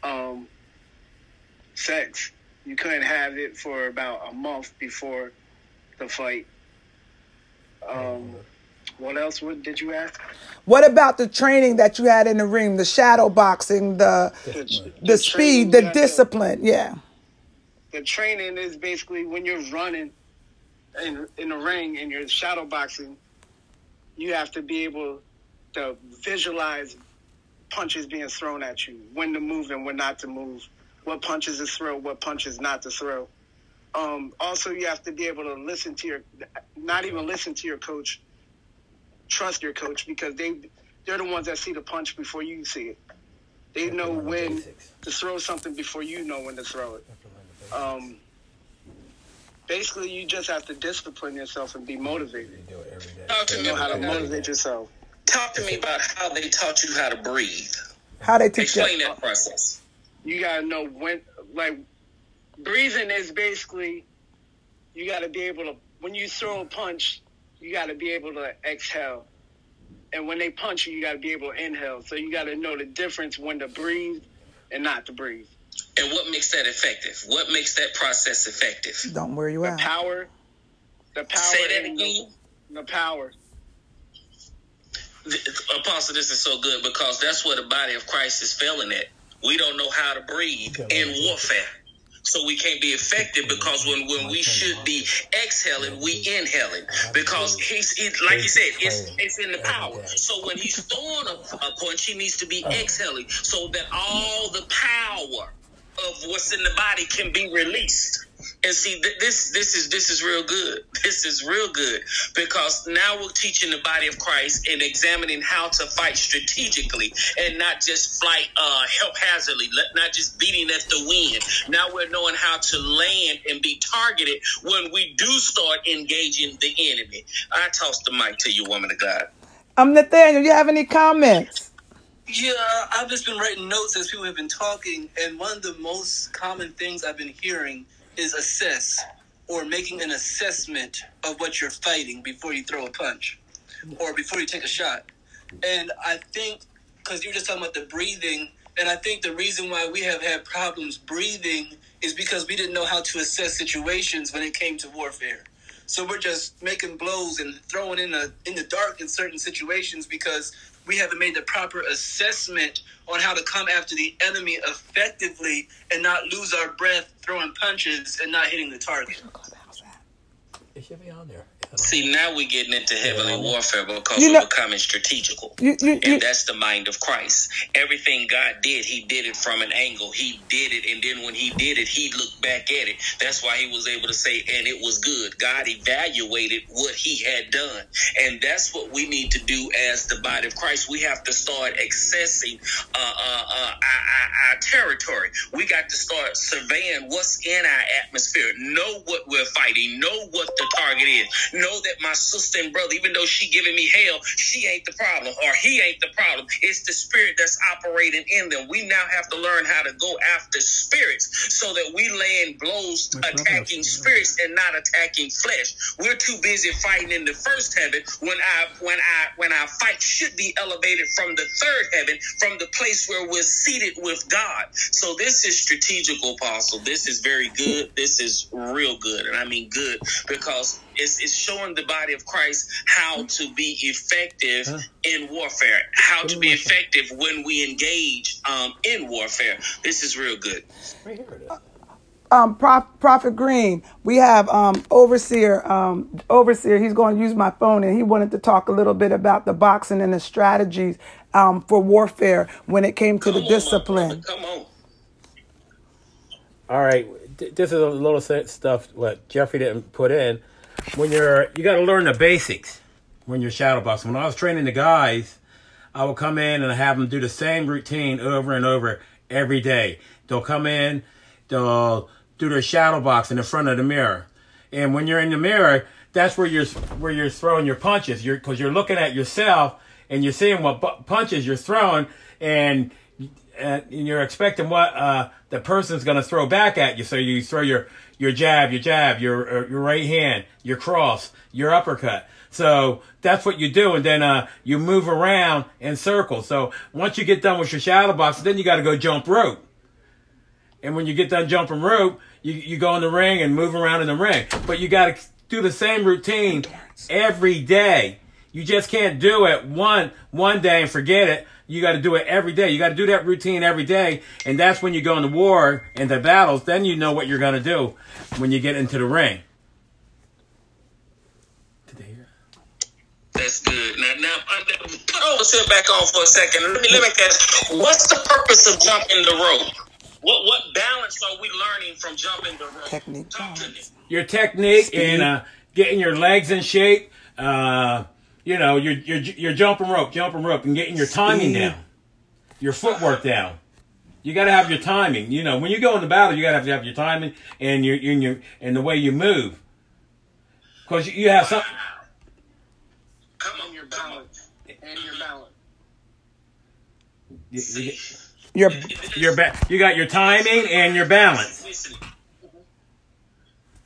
Um, sex, you couldn't have it for about a month before the fight. Um, what else would, did you ask? What about the training that you had in the ring, the shadow boxing, the The, the speed, the had to- discipline? Yeah. the training is basically when you're running in in the ring and you're shadow boxing, you have to be able to visualize punches being thrown at you, when to move and when not to move, what punches to throw, what punches not to throw. Um, also, you have to be able to listen to your, not even listen to your coach, trust your coach because they they're the ones that see the punch before you see it. They know when to throw something before you know when to throw it. Um, basically, you just have to discipline yourself and be motivated. Talk to me Know how to about that. motivate yourself. Talk to me about how they taught you how to breathe. How they teach you. Explain that? that process. You gotta know when, like, breathing is basically, you gotta be able to, when you throw a punch, you gotta be able to exhale. And when they punch you, you gotta be able to inhale. So you gotta know the difference when to breathe and not to breathe. And what makes that effective? What makes that process effective? Don't wear you The out. power, the power, Say that and the, again. the power. Th- Apostle, this is so good because that's where the body of Christ is failing at. We don't know how to breathe in warfare. So we can't be effective because when, when we should be exhaling, we inhaling. Because he's it, like you said, it's it's in the power. So when he's throwing a, a punch, he needs to be exhaling so that all the power of what's in the body can be released. And see, th- this this is this is real good. This is real good because now we're teaching the body of Christ and examining how to fight strategically and not just fight uh, haphazardly, not just beating at the wind. Now we're knowing how to land and be targeted when we do start engaging the enemy. I toss the mic to you, woman of God. I'm Nathaniel, you have any comments? Yeah, I've just been writing notes as people have been talking, and one of the most common things I've been hearing is assess or making an assessment of what you're fighting before you throw a punch or before you take a shot. And I think because you were just talking about the breathing, and I think the reason why we have had problems breathing is because we didn't know how to assess situations when it came to warfare. So we're just making blows and throwing in the in the dark in certain situations because we haven't made the proper assessment on how to come after the enemy effectively and not lose our breath throwing punches and not hitting the target. It should be on there. See, now we're getting into heavenly warfare because You we're becoming strategical. You, you, And that's the mind of Christ. Everything God did, He did it from an angle. He did it, and then when He did it, He looked back at it. That's why He was able to say, and it was good. God evaluated what He had done. And that's what we need to do as the body of Christ. We have to start accessing uh, uh, uh, our, our territory. We got to start surveying what's in our atmosphere, know what we're fighting, know what the target is, know that my sister and brother, even though she giving me hell, she ain't the problem or he ain't the problem. It's the spirit that's operating in them. We now have to learn how to go after spirits so that we land blows attacking spirits and not attacking flesh. We're too busy fighting in the first heaven when I when I when our fight should be elevated from the third heaven, from the place where we're seated with God. So this is strategical, apostle. This is very good. This is real good. And I mean good because it's, it's showing the body of Christ how to be effective in warfare, how to be effective when we engage um, in warfare. This is real good. Right here it is. um, Prof, Prophet Green, we have um, overseer. Um, overseer, he's going to use my phone, and he wanted to talk a little bit about the boxing and the strategies um, for warfare when it came to Come the on, discipline. Come on. All right, this is a little stuff what Jeffrey didn't put in. When you're, you got to learn the basics when you're shadow boxing. When I was training the guys, I would come in and have them do the same routine over and over every day. They'll come in, they'll do their shadow boxing in front of the mirror, and when you're in the mirror, that's where you're where you're throwing your punches. You're because you're looking at yourself and you're seeing what bu- punches you're throwing, and and you're expecting what uh, the person's going to throw back at you. So you throw your your jab, your jab, your uh, your right hand, your cross, your uppercut. So that's what you do, and then uh, you move around in circles. So once you get done with your shadow box, then you got to go jump rope. And when you get done jumping rope, you, you go in the ring and move around in the ring. But you got to do the same routine every day. You just can't do it one one day and forget it. You got to do it every day. You got to do that routine every day, and that's when you go into war and the battles. Then you know what you're going to do when you get into the ring. Did they hear? That's good. Now, now, uh, put overseer back on for a second. Let me let me ask. What's the purpose of jumping the rope? What what balance are we learning from jumping the rope? Technique Talk to me. balance. your technique and uh, getting your legs in shape. Uh, you know, you're, you're you're jumping rope, jumping rope, and getting your timing Speed. down, your footwork down. You got to have your timing. You know, when you go into battle, you got to have to have your timing and your and your and the way you move. Because you, you have some. Come on, And your balance. And your balance. You, you, Your your ba- you got your timing and your balance. Listen.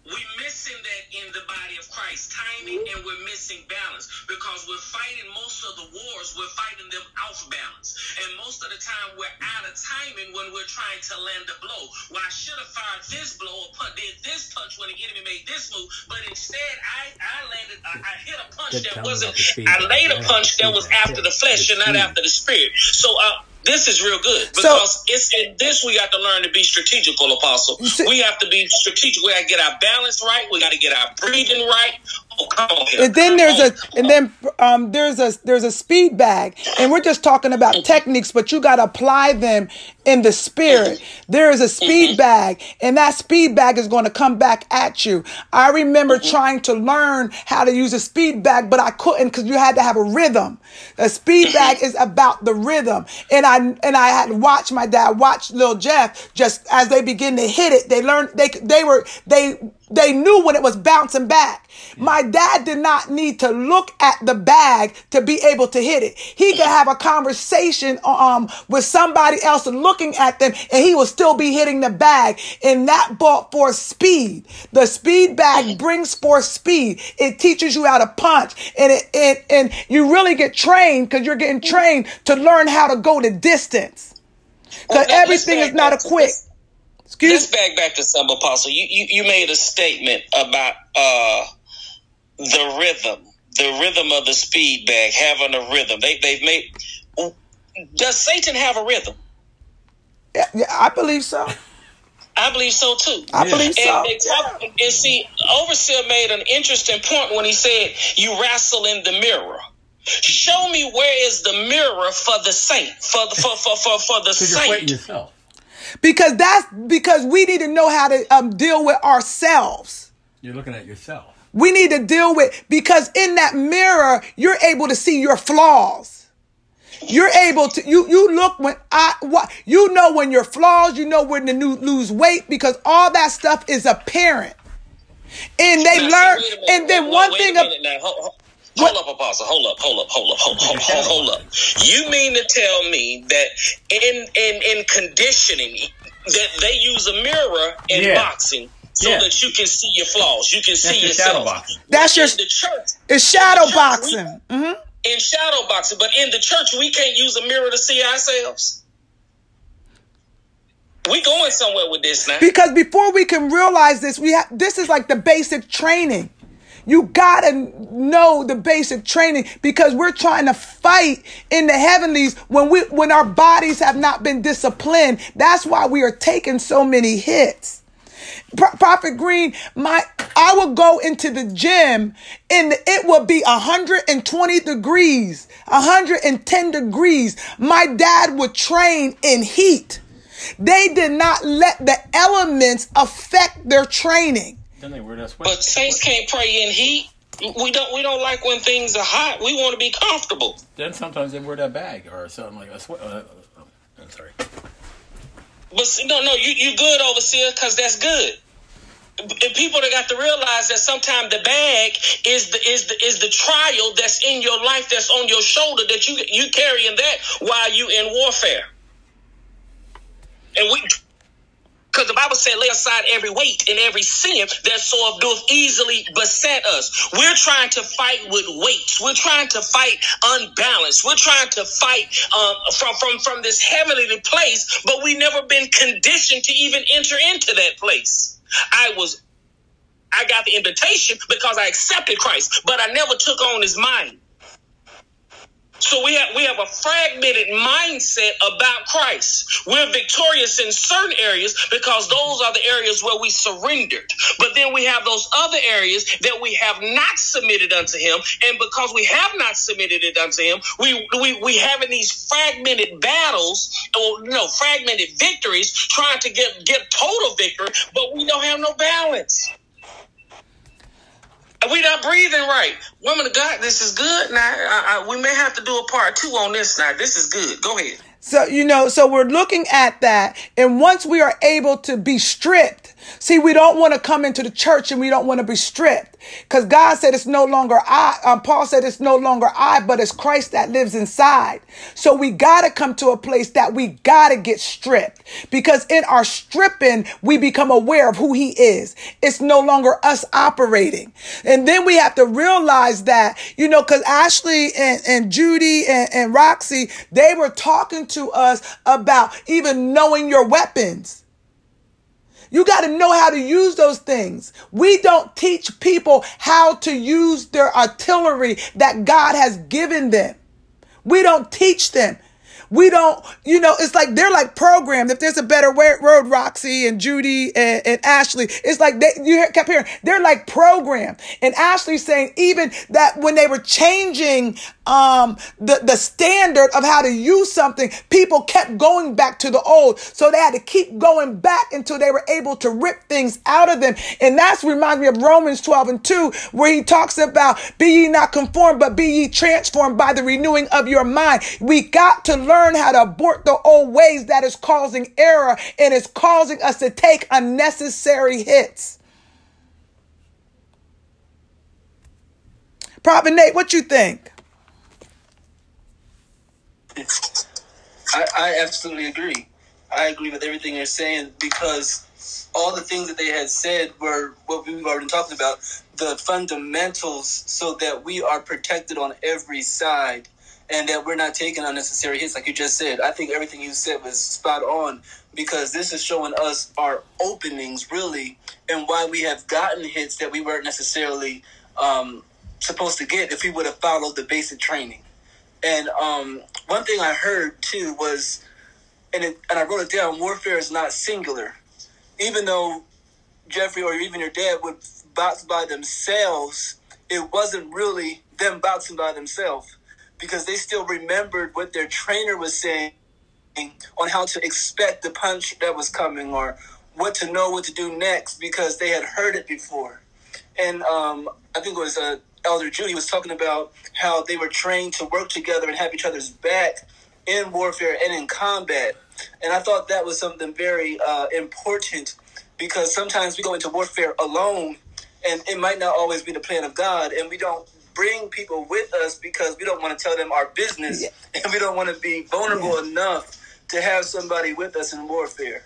We missing that in the body of Christ, timing, and we're missing balance because we're fighting most of the wars. We're fighting them off balance, and most of the time we're out of timing when we're trying to land a blow. Well, I should have fired this blow or put, did this punch when the enemy made this move, but instead I I landed I, I hit a punch Good that wasn't. I laid a punch that was after the flesh and not after the spirit. So uh, This is real good So- because it's in this we got to learn to be strategical, Apostle. we have to be strategic. We got to get our balance right. We got to get our breathing right. Oh, and then there's a and then um there's a there's a speed bag. And we're just talking about techniques but you got to apply them in the spirit. Mm-hmm. There is a speed mm-hmm. bag and that speed bag is going to come back at you. I remember mm-hmm. trying to learn how to use a speed bag but i couldn't because you had to have a rhythm. A speed bag is about the rhythm. And i and i had watched my dad watch little jeff just as they begin to hit it they learned they they were they they knew when it was bouncing back. My dad did not need to look at the bag to be able to hit it. He could have a conversation um with somebody else looking at them and he will still be hitting the bag. And that brought forth speed. The speed bag brings forth speed. It teaches you how to punch and it, it and you really get trained because you're getting trained to learn how to go the distance. Because everything is not a quick. this. Excuse Let's back back to some apostle. You, you you made a statement about uh the rhythm, the rhythm of the speed bag having a rhythm. They they've made. Does Satan have a rhythm? Yeah, yeah, I believe so. I believe so too. I believe so. And, they talk, and see, Overseer made an interesting point when he said, "You wrestle in the mirror." Show me where is the mirror for the saint, for the for for for, for the Because you're saint. yourself. because that's because we need to know how to um, deal with ourselves You're looking at yourself. we need to deal with because in that mirror you're able to see your flaws you're able to you you look when i what you know when your flaws you know when to new, lose weight because all that stuff is apparent and they Now, learn wait minute. and then Wait- one wait thing a ab- now. Hold, hold- hold up, Apostle. Hold up. Hold up. Hold up. Hold up. Hold, hold, hold, hold up. You mean to tell me that in in in conditioning that they use a mirror in Yeah. boxing so Yeah. that you can see your flaws, you can see your yourself. shadow boxing. That's But your- the church. it's shadow in the church, boxing we- hmm in shadow boxing, but in the church we can't use a mirror to see ourselves. We going somewhere with this now. because before we can realize this we have this is like the basic training you gotta know the basic training because we're trying to fight in the heavenlies when we when our bodies have not been disciplined that's why we are taking so many hits prophet green my i will go into the gym and it will be 120 degrees 110 degrees my dad would train in heat they did not let the elements affect their training. Then they wear that sweat. But saints can't pray in heat. We don't. We don't like when things are hot. We want to be comfortable. then sometimes they wear that bag or something like a sweat. Uh, uh, I'm sorry. But no, no, you you good overseer because that's good. And people that got to realize that sometimes the bag is the is the is the trial that's in your life that's on your shoulder that you you carrying that while you in warfare. And we because the Bible said, lay aside every weight and every sin that so doth easily beset us. We're trying to fight with weights. We're trying to fight unbalanced. We're trying to fight um, from, from, from this heavenly place, but we've never been conditioned to even enter into that place. I was, I got the invitation because I accepted Christ, but I never took on his mind. So we have we have a fragmented mindset about Christ. We're victorious in certain areas because those are the areas where we surrendered. But then we have those other areas that we have not submitted unto him. And because we have not submitted it unto him, we we we having these fragmented battles or no fragmented victories trying to get get total victory, but we don't have no balance. We not breathing right. Woman of God, this is good. Now, I, I, we may have to do a part two on this now. This is good. Go ahead. So, you know, so we're looking at that. And once we are able to be stripped, see, we don't want to come into the church and we don't want to be stripped. Because God said it's no longer I. Um, Paul said it's no longer I, but it's Christ that lives inside. So we got to come to a place that we got to get stripped. Because in our stripping, we become aware of who he is. It's no longer us operating. And then we have to realize that, you know, because Ashley and, and Judy and, and Roxy, they were talking to us about even knowing your weapons. You got to know how to use those things. We don't teach people how to use their artillery that God has given them. We don't teach them. we don't, you know, it's like they're like programmed. If there's a better road, Roxy and Judy and, and Ashley, it's like they, you kept hearing, they're like programmed. And Ashley's saying even that when they were changing um, the, the standard of how to use something, people kept going back to the old. So they had to keep going back until they were able to rip things out of them. And that's reminds me of Romans 12 and 2, where he talks about be ye not conformed, but be ye transformed by the renewing of your mind. We got to learn how to abort the old ways that is causing error and is causing us to take unnecessary hits. Prophet Nate, what you think? I, I absolutely agree. I agree with everything you're saying because all the things that they had said were what we've already talked about the fundamentals so that we are protected on every side and that we're not taking unnecessary hits like you just said. I think everything you said was spot on because this is showing us our openings really and why we have gotten hits that we weren't necessarily um, supposed to get if we would have followed the basic training. And um, one thing I heard too was, and it, and I wrote it down: warfare is not singular. Even though Jeffrey or even your dad would box by themselves, it wasn't really them boxing by themselves because they still remembered what their trainer was saying on how to expect the punch that was coming or what to know what to do next because they had heard it before. And um, I think it was uh, Elder Judy was talking about how they were trained to work together and have each other's back in warfare and in combat. And I thought that was something very uh, important because sometimes we go into warfare alone and it might not always be the plan of God and we don't bring people with us because we don't want to tell them our business yeah. and we don't want to be vulnerable yeah. enough to have somebody with us in warfare.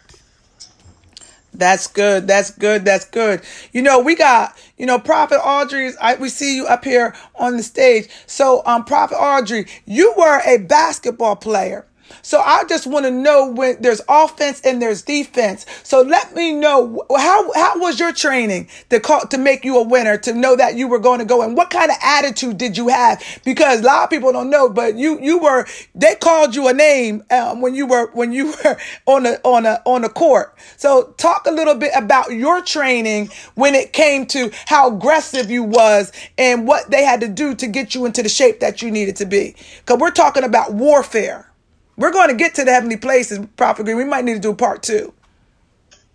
That's good. That's good. That's good. You know, we got, you know, Prophet Audrey, I, we see you up here on the stage. So, um, Prophet Audrey, you were a basketball player. So I just want to know when there's offense and there's defense. So let me know how how was your training to call to make you a winner to know that you were going to go and what kind of attitude did you have? Because a lot of people don't know, but you you were they called you a name um, when you were when you were on a on a on a court. So talk a little bit about your training when it came to how aggressive you was and what they had to do to get you into the shape that you needed to be. Because we're talking about warfare. We're going to get to the heavenly places, Prophet Green. We might need to do part two.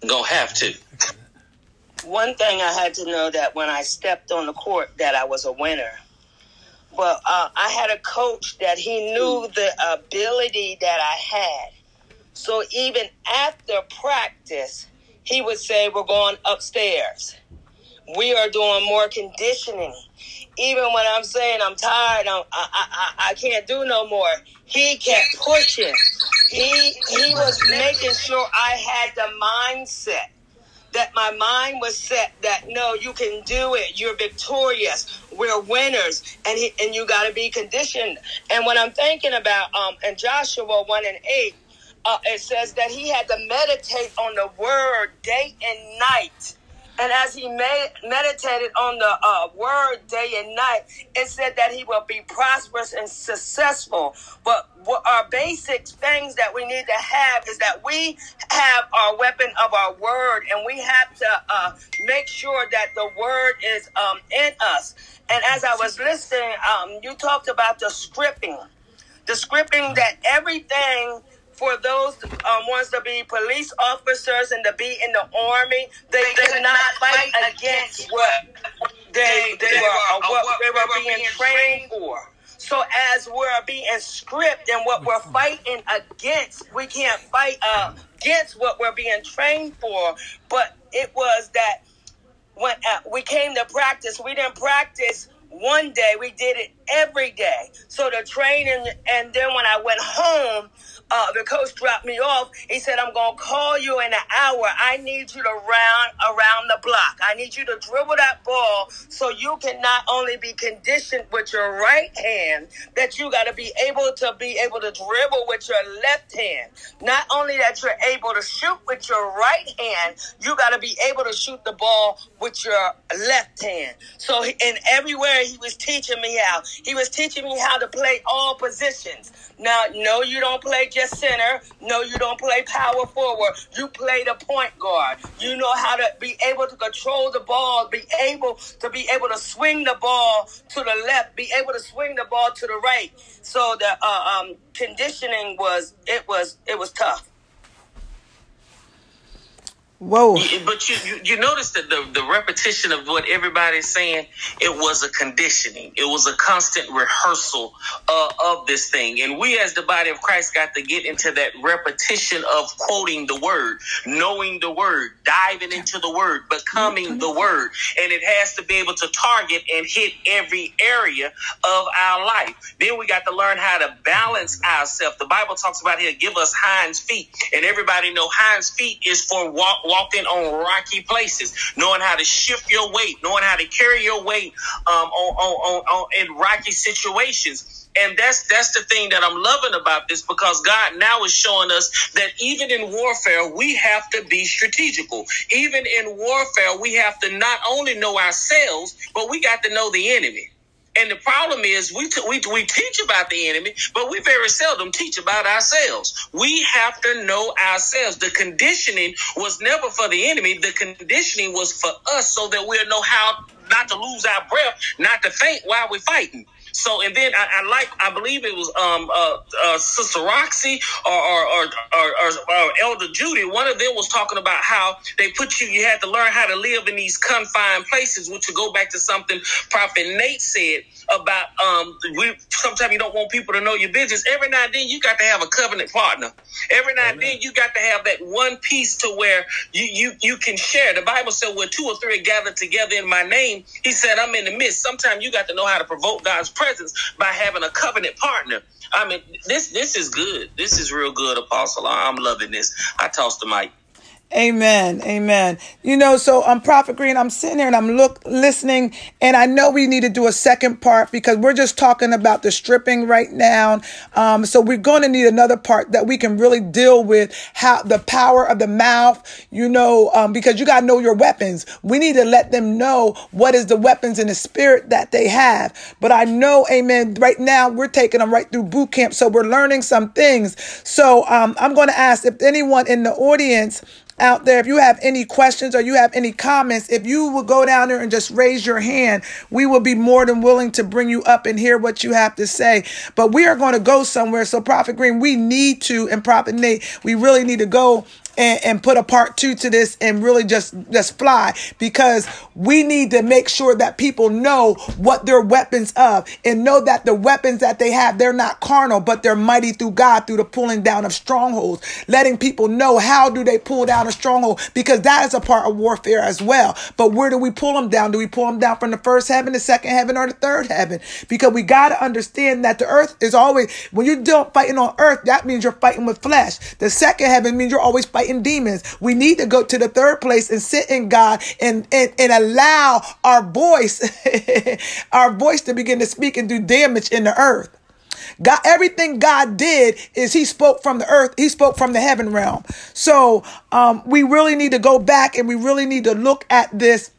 Gonna have to. One thing I had to know that when I stepped on the court that I was a winner. Well, uh, I had a coach that he knew the ability that I had. So even after practice, he would say, We're going upstairs. We are doing more conditioning even when I'm saying I'm tired, I'm, I, I, I can't do no more. He kept pushing. He he was making sure I had the mindset that my mind was set that no, you can do it. You're victorious. We're winners, and he, and you got to be conditioned. And when I'm thinking about um in Joshua one and eight, uh, it says that he had to meditate on the word day and night and as he made, meditated on the uh, word day and night, it said that he will be prosperous and successful. But what our basic things that we need to have is that we have our weapon of our word, and we have to uh, make sure that the word is um, in us. And as I was listening, um, you talked about the scripting, the scripting that everything for those um, ones to be police officers and to be in the army. They, they could not fight against what they, they, were, uh, what they were being trained for. So as we're being scripted and what we're fighting against, we can't fight uh, against what we're being trained for. But it was that when uh, we came to practice, we didn't practice one day. We did it every day. So the training, and then when I went home, uh, the coach dropped me off. He said, I'm going to call you in an hour. I need you to round around the block. I need you to dribble that ball so you can not only be conditioned with your right hand, that you got to be able to be able to dribble with your left hand. Not only that you're able to shoot with your right hand, you got to be able to shoot the ball with your left hand. So in everywhere he was teaching me how, he was teaching me how to play all positions. Now, no, you don't play just center. No, you don't play power forward. You play the point guard. You know how to be able to control the ball, be able to be able to swing the ball to the left, be able to swing the ball to the right. So the uh, um, conditioning was it was it was tough. Whoa. But you, you, you notice that the, the repetition of what everybody's saying, it was a conditioning. It was a constant rehearsal uh, of this thing. And we as the body of Christ got to get into that repetition of quoting the word, knowing the word, diving into the word, becoming the word. And it has to be able to target and hit every area of our life. Then we got to learn how to balance ourselves. The Bible talks about here, give us hinds feet. And everybody know hinds feet is for walk walking on rocky places, knowing how to shift your weight, knowing how to carry your weight um, on, on, on in rocky situations. And that's that's the thing that I'm loving about this because God now is showing us that even in warfare we have to be strategical. Even in warfare we have to not only know ourselves, but we got to know the enemy. And the problem is we, t- we, we teach about the enemy, but we very seldom teach about ourselves. We have to know ourselves. The conditioning was never for the enemy. The conditioning was for us so that we'll know how not to lose our breath, not to faint while we're fighting. So, and then I, I like, I believe it was um, uh, uh, Sister Roxy or or, or, or, or, Elder Judy. One of them was talking about how they put you, you had to learn how to live in these confined places, which would go back to something Prophet Nate said about um we sometimes you don't want people to know your business. Every now and then you got to have a covenant partner. Every now and then you got to have that one piece to where you you you can share. The Bible said where two or three are gathered together in my name, he said I'm in the midst. Sometimes you got to know how to provoke God's presence by having a covenant partner. I mean, this this is good. This is real good, Apostle. I'm loving this. I tossed the mic. Amen. Amen. You know, so I'm um, Prophet Green. I'm sitting here and I'm look listening, and I know we need to do a second part because we're just talking about the stripping right now. Um, so we're going to need another part that we can really deal with how the power of the mouth. You know, um, because you got to know your weapons. We need to let them know what is the weapons in the spirit that they have. But I know, Amen. Right now we're taking them right through boot camp, so we're learning some things. So um, I'm going to ask if anyone in the audience out there, if you have any questions or you have any comments, if you will go down there and just raise your hand, we will be more than willing to bring you up and hear what you have to say. But we are going to go somewhere. So, Prophet Green, we need to, and Prophet Nate, we really need to go and, and put a part two to this and really just just fly. Because we need to make sure that people know what their weapons of and know that the weapons that they have they're not carnal but they're mighty through God through the pulling down of strongholds. Letting people know how do they pull down a stronghold because that is a part of warfare as well. But where do we pull them down? Do we pull them down from the first heaven the second heaven or the third heaven? Because we got to understand that the earth is always when you're fighting on earth that means you're fighting with flesh. The second heaven means you're always fighting fighting demons. We need to go to the third place and sit in God and, and, and allow our voice, our voice to begin to speak and do damage in the earth. God, everything God did is He spoke from the earth. He spoke from the heaven realm. So um, we really need to go back and we really need to look at this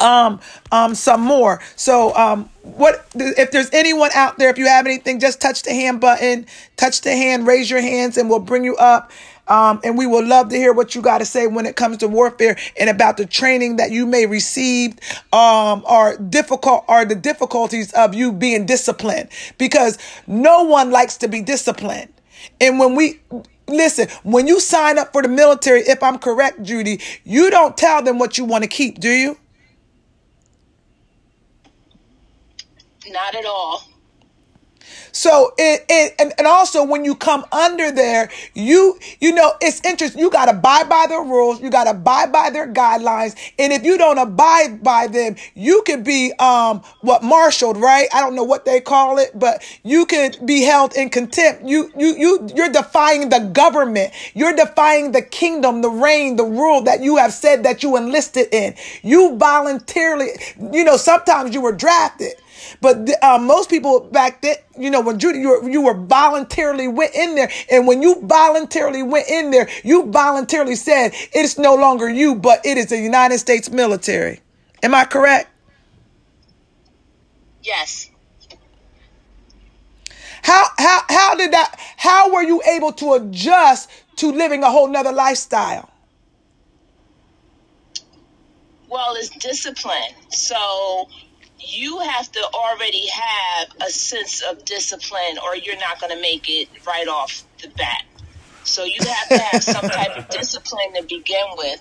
um um some more so um what if there's anyone out there if you have anything just touch the hand button touch the hand raise your hands and we'll bring you up um, and we would love to hear what you got to say when it comes to warfare and about the training that you may receive um, or difficult or the difficulties of you being disciplined because no one likes to be disciplined. And when we listen, when you sign up for the military, if I'm correct, Judy, you don't tell them what you want to keep, do you? Not at all. So it, it and, and also when you come under there, you you know it's interesting. You got to abide by their rules. You got to abide by their guidelines. And if you don't abide by them, you could be um what marshaled, right? I don't know what they call it, but you could be held in contempt. You you you you're defying the government. You're defying the kingdom, the reign, the rule that you have said that you enlisted in. You voluntarily, you know, sometimes you were drafted. But uh, most people back then, you know, when Judy, you were, you were voluntarily went in there. And when you voluntarily went in there, you voluntarily said, it's no longer you, but it is the United States military. Am I correct? Yes. How, how, how did that, how were you able to adjust to living a whole nother lifestyle? Well, it's discipline. So you have to already have a sense of discipline or you're not going to make it right off the bat. So you have to have some type of discipline to begin with.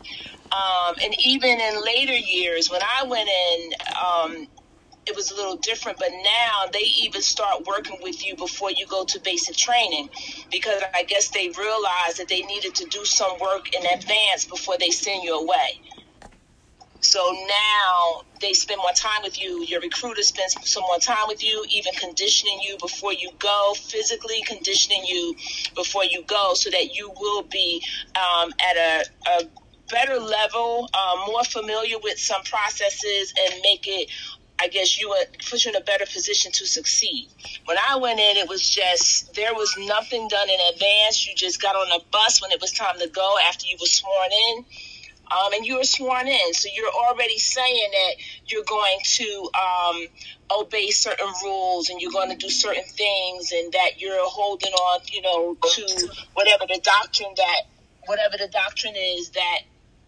Um, and even in later years, when I went in, um, it was a little different, but now they even start working with you before you go to basic training because I guess they realized that they needed to do some work in advance before they send you away. So now they spend more time with you. Your recruiter spends some more time with you, even conditioning you before you go, physically conditioning you before you go, so that you will be um, at a, a better level, uh, more familiar with some processes, and make it I guess you put you in a better position to succeed. When I went in, it was just there was nothing done in advance. You just got on a bus when it was time to go after you were sworn in um, and you were sworn in. So you're already saying that you're going to um, obey certain rules and you're going to do certain things and that you're holding on, you know, to whatever the doctrine that, whatever the doctrine is that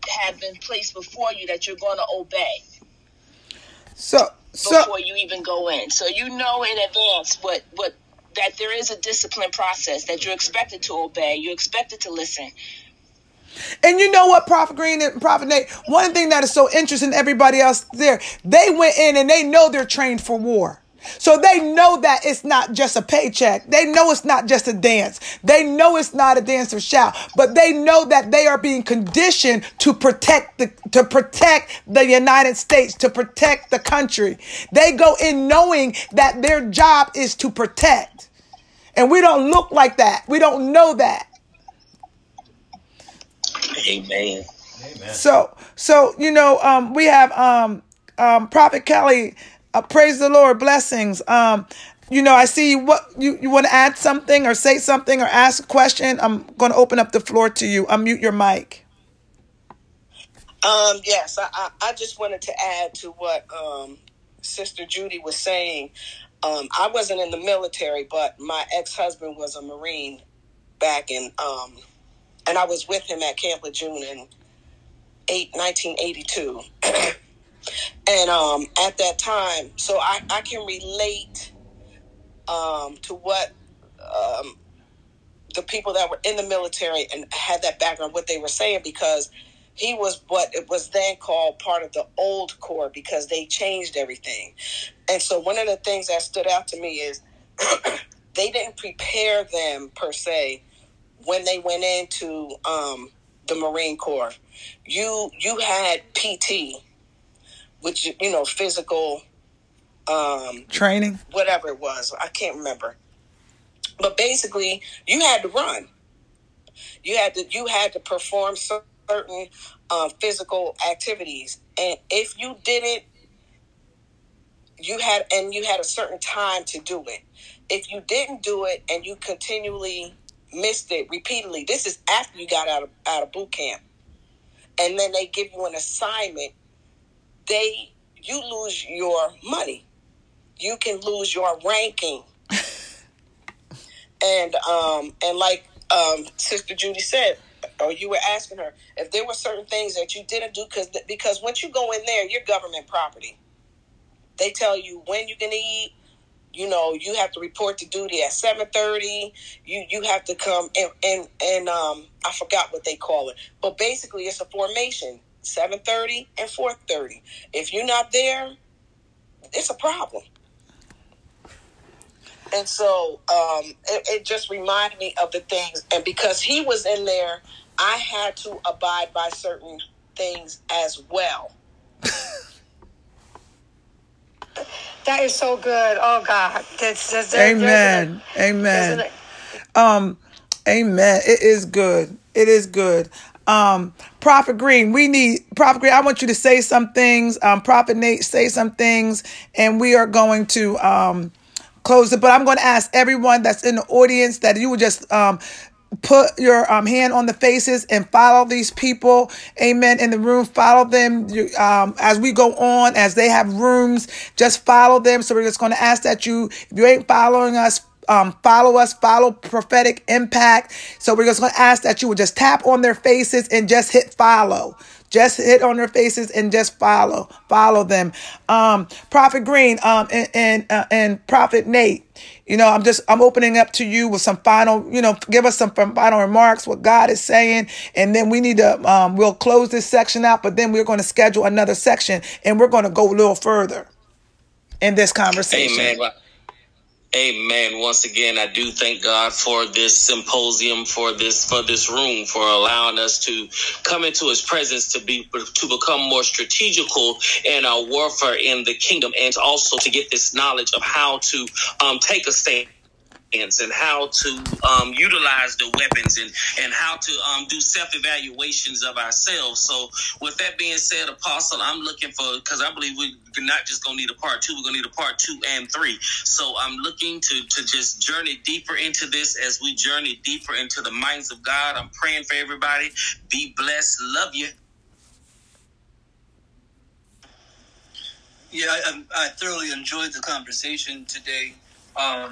have been placed before you that you're going to obey. So, so before you even go in, so you know in advance what what that there is a discipline process that you're expected to obey, you're expected to listen, and you know what, Prophet Green and Prophet Nate? One thing that is so interesting, everybody else there, they went in and they know they're trained for war. So they know that it's not just a paycheck. They know it's not just a dance. They know it's not a dance or shout, but they know that they are being conditioned to protect the, to protect the United States, to protect the country. They go in knowing that their job is to protect. And we don't look like that. We don't know that. Amen. So, so you know, um, we have um, um, Prophet Kelly. Uh, praise the Lord, blessings. Um, you know, I see what you you want to add something or say something or ask a question. I'm going to open up the floor to you. Unmute your mic. Um, yes, I, I, I just wanted to add to what um, Sister Judy was saying. Um, I wasn't in the military, but my ex husband was a Marine back in um, and I was with him at Camp Lejeune in eight, 1982. and um, at that time, so I, I can relate um, to what um, the people that were in the military and had that background, what they were saying, because he was what it was then called part of the old corps because they changed everything. And so one of the things that stood out to me is they didn't prepare them per se when they went into um, the Marine Corps, you you had PT, which you know physical um, training, whatever it was. I can't remember, but basically you had to run. You had to you had to perform certain uh, physical activities, and if you didn't, you had and you had a certain time to do it. If you didn't do it and you continually missed it repeatedly. This is after you got out of out of boot camp, and then they give you an assignment. They you lose your money. You can lose your ranking. and um and like um Sister Judy said, or you were asking her if there were certain things that you didn't do because because once you go in there, you're government property. They tell you when you can eat, you know you have to report to duty at 7.30 you you have to come and and, and um i forgot what they call it but basically it's a formation 7.30 and 4.30 if you're not there it's a problem And so um, it, it just reminded me of the things. And because he was in there, I had to abide by certain things as well. That is so good. Oh God, that's, that's there's Amen. Amen. Um, amen. It is good. It is good. Um, Prophet Green, we need Prophet Green. I want you to say some things. Um, Prophet Nate, say some things, and we are going to um close it. But I'm going to ask everyone that's in the audience that you would just um put your um, hand on the faces and follow these people amen in the room follow them um, as we go on as they have rooms just follow them so we're just going to ask that you if you ain't following us um, follow us, follow prophetic impact. So we're just going to ask that you would just tap on their faces and just hit follow. Just hit on their faces and just follow, follow them. Um, Prophet Green, um, and and, uh, and Prophet Nate. You know, I'm just I'm opening up to you with some final, you know, give us some final remarks, what God is saying, and then we need to um, we'll close this section out, but then we're going to schedule another section, and we're going to go a little further in this conversation. Amen. Once again, I do thank God for this symposium, for this for this room, for allowing us to come into His presence to be to become more strategical in our warfare in the kingdom, and also to get this knowledge of how to um, take a stand and how to um, utilize the weapons and, and how to um, do self evaluations of ourselves. So, with that being said, Apostle, I'm looking for because I believe we're not just going to need a part two, we're going to need a part two and three. So, I'm looking to, to just journey deeper into this as we journey deeper into the minds of God. I'm praying for everybody. Be blessed. Love you. Yeah, I, I thoroughly enjoyed the conversation today, um,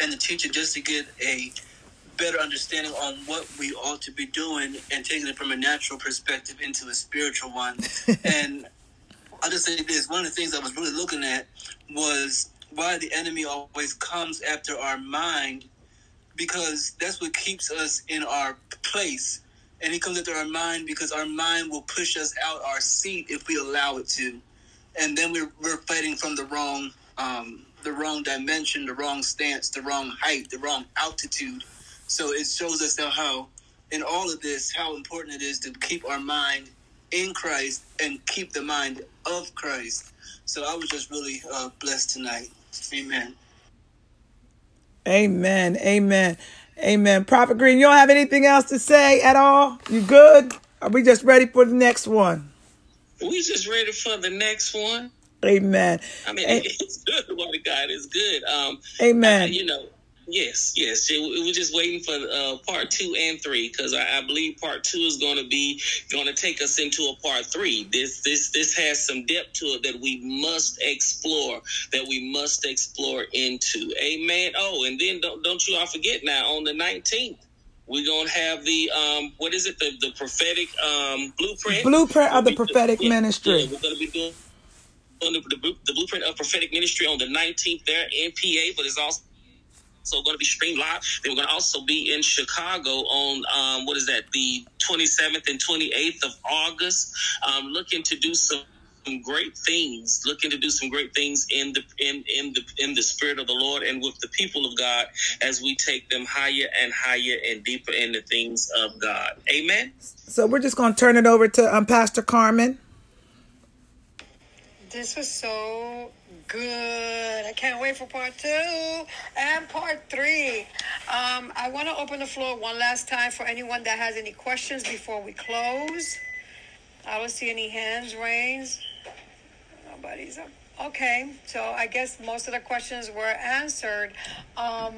and the teacher just to get a better understanding on what we ought to be doing and taking it from a natural perspective into a spiritual one. and I'll just say this: one of the things I was really looking at was why the enemy always comes after our mind, because that's what keeps us in our place. And he comes after our mind because our mind will push us out our seat if we allow it to and then we're, we're fighting from the wrong um, the wrong dimension, the wrong stance, the wrong height, the wrong altitude. So it shows us how, how in all of this how important it is to keep our mind in Christ and keep the mind of Christ. So I was just really uh, blessed tonight. Amen. Amen. Amen. Amen. Prophet Green, you don't have anything else to say at all? You good? Are we just ready for the next one? We just ready for the next one. Amen. I mean, A- it's good. The word of God is good. Um, Amen. uh, you know, yes, yes. It, we're just waiting for uh, part two and three because I, I believe part two is going to be going to take us into a part three. This, this, this has some depth to it that we must explore. That we must explore into. Amen. Oh, and then don't don't you all forget now on the nineteenth. We're gonna have the um, what is it? The the prophetic um, blueprint. Blueprint of the prophetic ministry. Yeah, we're gonna be doing on the, the, the blueprint of prophetic ministry on the 19th there in PA, but it's also going to be streamed live. Then we're going to also be in Chicago on um, what is that? The 27th and 28th of August. Um, looking to do some some great things looking to do some great things in the in in the in the spirit of the lord and with the people of god as we take them higher and higher and deeper in the things of god amen So we're just going to turn it over to um, Pastor Carmen. This was so good. I can't wait for part two and part three. Um, I want to open the floor one last time for anyone that has any questions before we close. I don't see any hands raised. Nobody's up. Okay, so I guess most of the questions were answered. Um,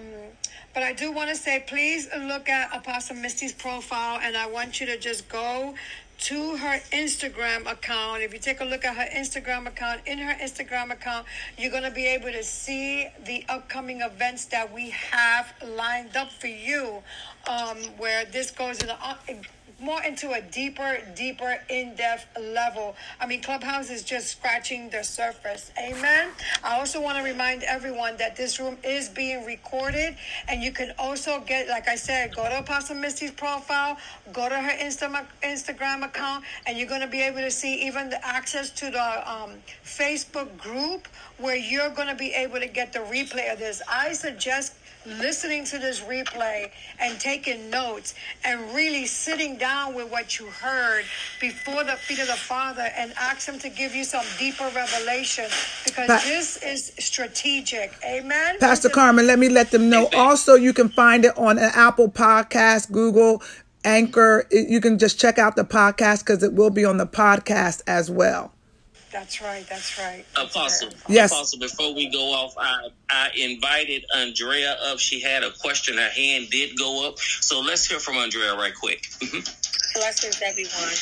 but I do want to say, please look at Apostle Misty's profile, and I want you to just go to her Instagram account. If you take a look at her Instagram account, in her Instagram account, you're going to be able to see the upcoming events that we have lined up for you, um, where this goes in the more into a deeper, deeper, in-depth level. I mean, Clubhouse is just scratching the surface. Amen. I also want to remind everyone that this room is being recorded, and you can also get, like I said, go to Apostle Misty's profile, go to her Insta- Instagram account, and you're going to be able to see even the access to the um, Facebook group where you're going to be able to get the replay of this. I suggest listening to this replay and taking notes and really sitting down with what you heard before the feet of the Father and ask Him to give you some deeper revelation because Pa- this is strategic. Amen. Pastor This Carmen, let me let them know. Also, you can find it on an Apple Podcast, Google, Anchor. You can just check out the podcast because it will be on the podcast as well. That's right. That's right. Apostle. Yes. Apostle, before we go off, I, I invited Andrea up. She had a question. Her hand did go up. So let's hear from Andrea right quick. Mhm. Blessings, everyone.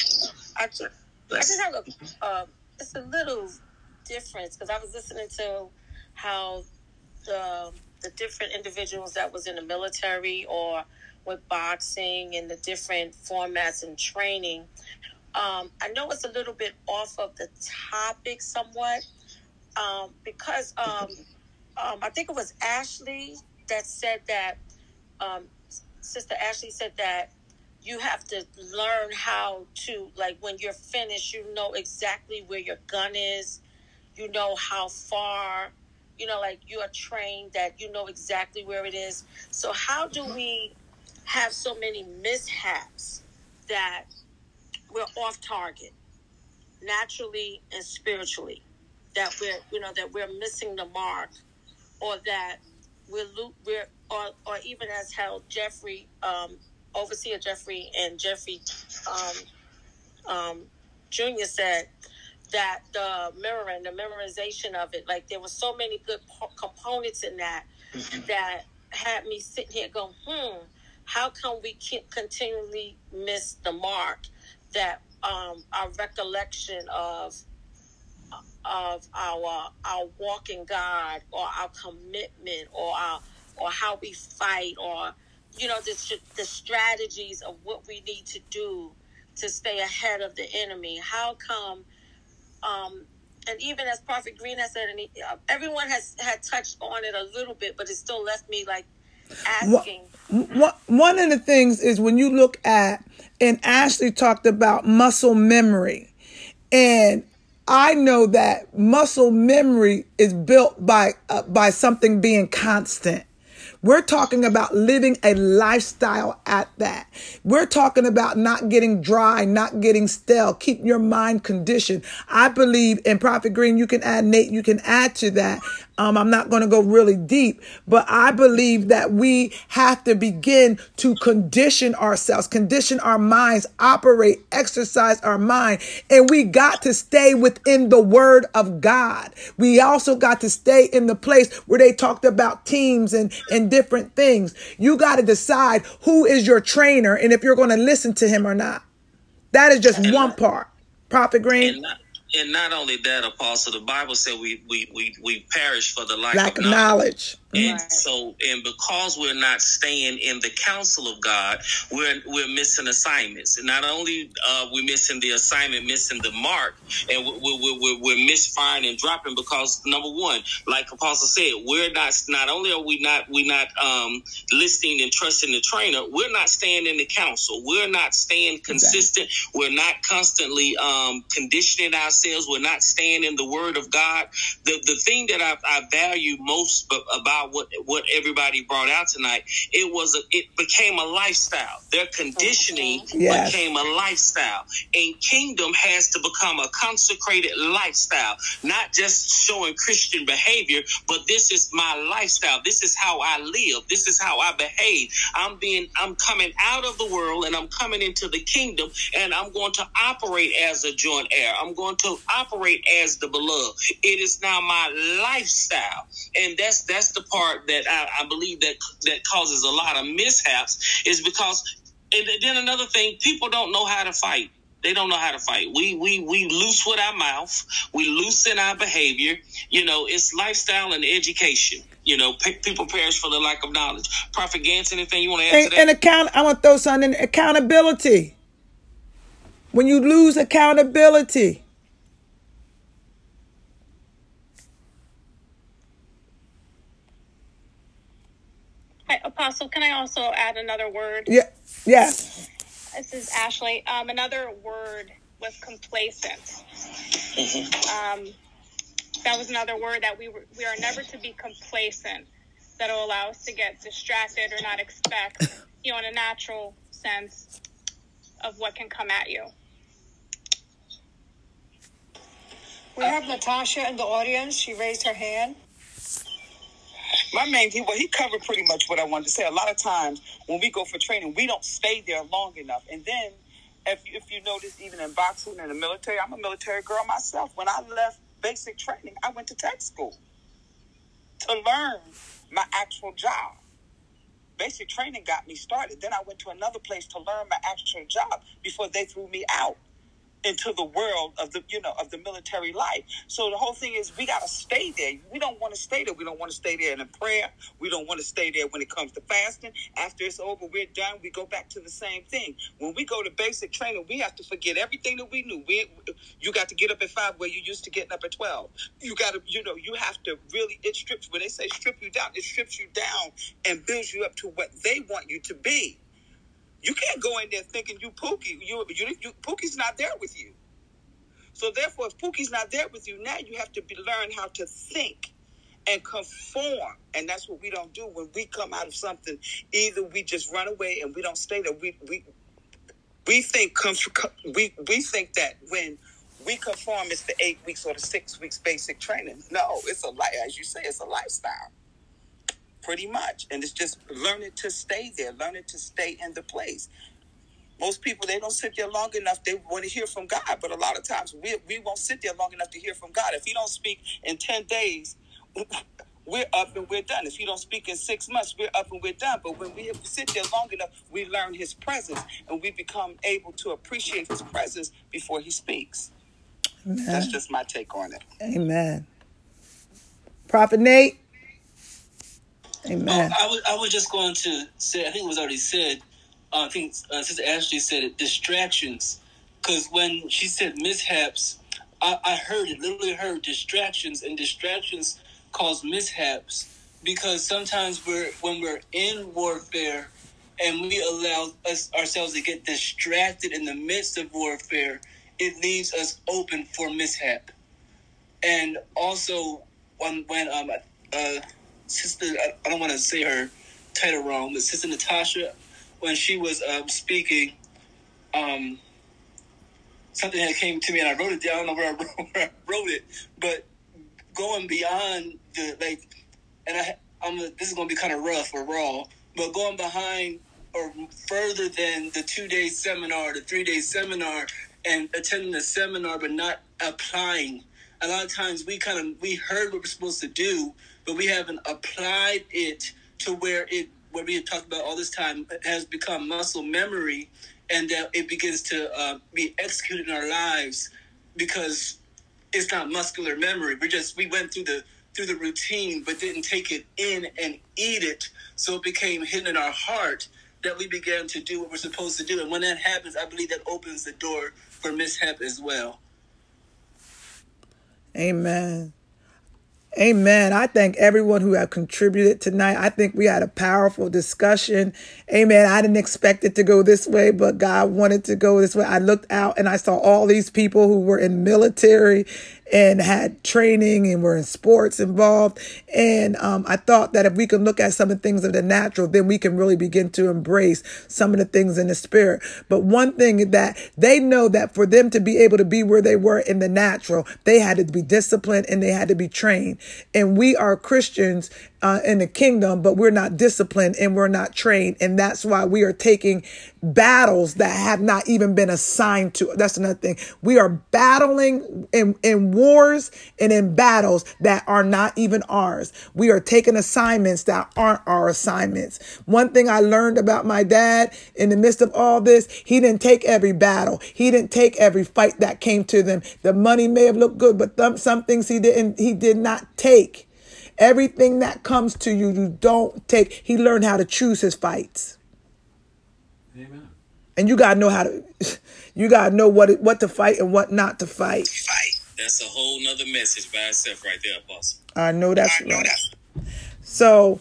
I just, I just have a, uh, it's a little difference because I was listening to how the the different individuals that was in the military or with boxing and the different formats and training. Um, I know it's a little bit off of the topic somewhat um, because um, um, I think it was Ashley that said that um, Sister Ashley said that you have to learn how to like when you're finished you know exactly where your gun is you know how far you know like you are trained that you know exactly where it is. So how do we have so many mishaps that we're off target naturally and spiritually that we're you know that we're missing the mark or that we're we're or, or even as how Jeffrey um, overseer Jeffrey and Jeffrey um, um, Junior said that the mirroring the memorization of it like there were so many good po- components in that that had me sitting here going hmm how come we can't continually miss the mark that um, our recollection of of our our walk in God or our commitment or our or how we fight or you know the the strategies of what we need to do to stay ahead of the enemy. How come? Um, and even as Prophet Green has said, and he, uh, everyone has had touched on it a little bit, but it still left me like asking. One one of the things is when you look at, and Ashley talked about muscle memory. And I know that muscle memory is built by uh, by something being constant. We're talking about living a lifestyle at that. We're talking about not getting dry, not getting stale, keep your mind conditioned. I believe in Prophet Green, you can add, Nate, you can add to that. Um, I'm not going to go really deep, but I believe that we have to begin to condition ourselves, condition our minds, operate, exercise our mind. And we got to stay within the word of God. We also got to stay in the place where they talked about teams and, and different things. You got to decide who is your trainer and if you're going to listen to him or not. That is just one part. Prophet Green. And not, and not only that, Apostle, the Bible said we we we, we perish for the lack, lack of of knowledge. knowledge. And so, and because we're not staying in the counsel of God, we're we're missing assignments. And not only uh, we're missing the assignment, missing the mark, and we're, we're, we're, we're misfiring and dropping because number one, like Apostle said, we're not. Not only are we not we not um, listening and trusting the trainer, we're not staying in the counsel. We're not staying consistent. We're not constantly um, conditioning ourselves. We're not staying in the Word of God. The the thing that I, I value most b- about what what everybody brought out tonight, it was a, it became a lifestyle. Their conditioning mm-hmm. Yes. became a lifestyle, and kingdom has to become a consecrated lifestyle, not just showing Christian behavior, but this is my lifestyle. This is how I live. This is how I behave. I'm being I'm coming out of the world and I'm coming into the kingdom, and I'm going to operate as a joint heir. I'm going to operate as the beloved. It is now my lifestyle, and that's that's the part that I, I believe that that causes a lot of mishaps is because and then another thing people don't know how to fight. They don't know how to fight. We we we loose with our mouth. We loosen our behavior. You know it's lifestyle and education. You know pe- people perish for the lack of knowledge. Prophet gans anything you want to add And, to that? and account, I want to throw something in accountability. when you lose accountability. Hi, Apostle, can I also add another word? Yeah, yes. This is Ashley. Um, another word was complacent. Um, that was another word that we were, we are never to be complacent. That'll allow us to get distracted or not expect, you know, in a natural sense of what can come at you. We have Natasha in the audience. She raised her hand. My main he well he covered pretty much what I wanted to say. A lot of times when we go for training, we don't stay there long enough, and then if if you notice, even in boxing and the military, I'm a military girl myself. When I left basic training, I went to tech school to learn my actual job. Basic training got me started. Then I went to another place to learn my actual job before they threw me out into the world of the you know of the military life. So the whole thing is we got to stay there. We don't want to stay there. We don't want to stay there in prayer. We don't want to stay there when it comes to fasting. After it's over, we're done. We go back to the same thing. When we go to basic training, we have to forget everything that we knew. We you got to get up at five where you used to getting up at twelve. You got to you know you have to really it strips when they say strip you down, it strips you down and builds you up to what they want you to be. You can't go in there thinking you Pookie. You, you, you Pookie's not there with you. So therefore, if Pookie's not there with you, now you have to be, learn how to think and conform. And that's what we don't do when we come out of something. Either we just run away and we don't stay there. We we we think comes we we think that when we conform, it's the eight weeks or the six weeks basic training. No, it's a life, as you say, it's a lifestyle pretty much. And it's just learning to stay there, learning to stay in the place. Most people they don't sit there long enough. They want to hear from God, but a lot of times we we won't sit there long enough to hear from God. If He don't speak in ten days, we're up and we're done. If He don't speak in six months, we're up and we're done. But when we sit there long enough, we learn His presence and we become able to appreciate His presence before He speaks. Amen. That's just my take on it. Amen. Prophet Nate. Amen. Oh, I was I was just going to say I think it was already said. Uh, I think uh, Sister Ashley said it. Distractions, because when she said mishaps, I, I heard it. Literally heard distractions, and distractions cause mishaps. Because sometimes we're when we're in warfare, and we allow us ourselves to get distracted in the midst of warfare, it leaves us open for mishap. And also, when when um uh sister, I, I don't want to say her title wrong, but Sister Natasha, when she was um, speaking, um, something that came to me, and I wrote it down. I don't know where I wrote, where I wrote it, but going beyond the like, and I, I'm this is going to be kind of rough or raw, but going behind or further than the two day seminar, the three day seminar, and attending the seminar but not applying. A lot of times we kind of we heard what we're supposed to do, but we haven't applied it to where it what we have talked about all this time has become muscle memory and that it begins to uh, be executed in our lives because it's not muscular memory. We just we went through the through the routine but didn't take it in and eat it. So it became hidden in our heart that we began to do what we're supposed to do. And when that happens i believe that opens the door for mishap as well. Amen. Amen. I thank everyone who have contributed tonight. I think we had a powerful discussion. Amen. I didn't expect it to go this way, but God wanted to go this way. I looked out and I saw all these people who were in military and had training and were in sports involved. And um, I thought that if we can look at some of the things of the natural, then we can really begin to embrace some of the things in the spirit. But one thing that they know that for them to be able to be where they were in the natural, they had to be disciplined and they had to be trained. And we are Christians uh, in the kingdom, but we're not disciplined and we're not trained. And that's why we are taking battles that have not even been assigned to. Us. That's another thing. We are battling in, in wars and in battles that are not even ours. We are taking assignments that aren't our assignments. One thing I learned about my dad in the midst of all this, he didn't take every battle. He didn't take every fight that came to them. The money may have looked good, but th- some things he didn't, he did not take. Everything that comes to you, you don't take. He learned how to choose his fights. Amen. and you gotta know how to. You gotta know what what to fight and what not to fight. That's a whole nother message by itself, right there, Apostle. I know that's right. So,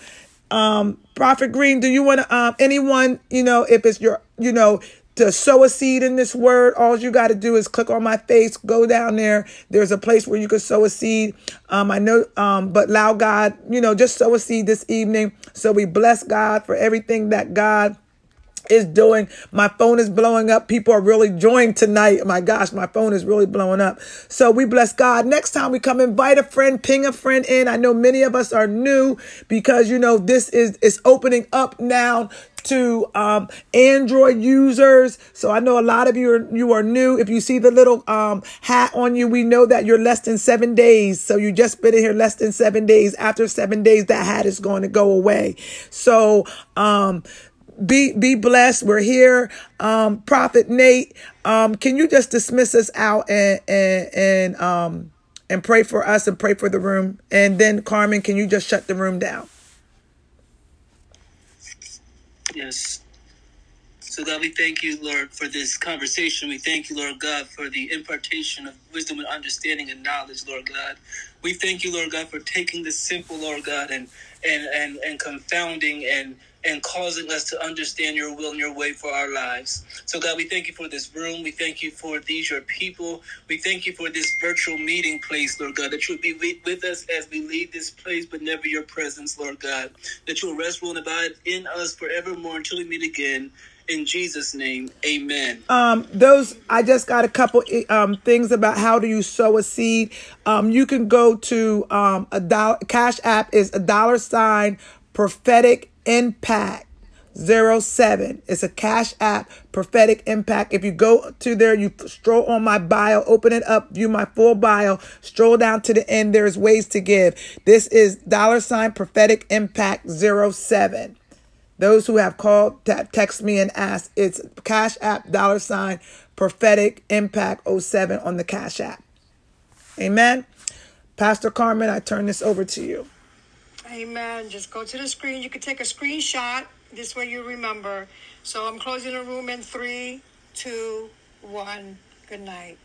um, Prophet Green, do you want to um anyone you know if it's your you know to sow a seed in this word, all you got to do is click on my face, go down there. There's a place where you can sow a seed. Um, I know, um, but allow God, you know, just sow a seed this evening. So we bless God for everything that God is doing. My phone is blowing up. People are really joining tonight. My gosh, my phone is really blowing up. So we bless God. Next time we come, invite a friend, ping a friend in. I know many of us are new because you know this is is opening up now to um, Android users. So I know a lot of you are you are new. If you see the little um, hat on you, we know that you're less than seven days. So you just been in here less than seven days. After seven days, that hat is going to go away. So um, be be blessed. We're here. Um, Prophet Nate, um, can you just dismiss us out and and and um and pray for us and pray for the room? And then Carmen, can you just shut the room down? Yes. So, God, we thank you, Lord, for this conversation. We thank you, Lord God, for the impartation of wisdom and understanding and knowledge, Lord God. We thank you, Lord God, for taking the simple, Lord God, and and and, and confounding and and causing us to understand your will and your way for our lives. So, God, we thank you for this room. We thank you for these, your people. We thank you for this virtual meeting place, Lord God, that you would be with us as we leave this place, but never your presence, Lord God. That you will rest, rule, and abide in us forevermore until we meet again. In Jesus' name, amen. Um, those I just got a couple um things about how do you sow a seed. Um, you can go to um a dollar cash app is a dollar sign prophetic impact zero seven. It's a cash app, prophetic impact. If you go to there, you stroll on my bio, open it up, view my full bio, stroll down to the end. There's ways to give. This is dollar sign prophetic impact zero seven. Those who have called, te- text me and ask. It's Cash App, dollar sign, prophetic impact 07 on the Cash App. Amen. Pastor Carmen, I turn this over to you. Amen. Just go to the screen. You can take a screenshot. This way you remember. So I'm closing the room in three, two, one. Good night.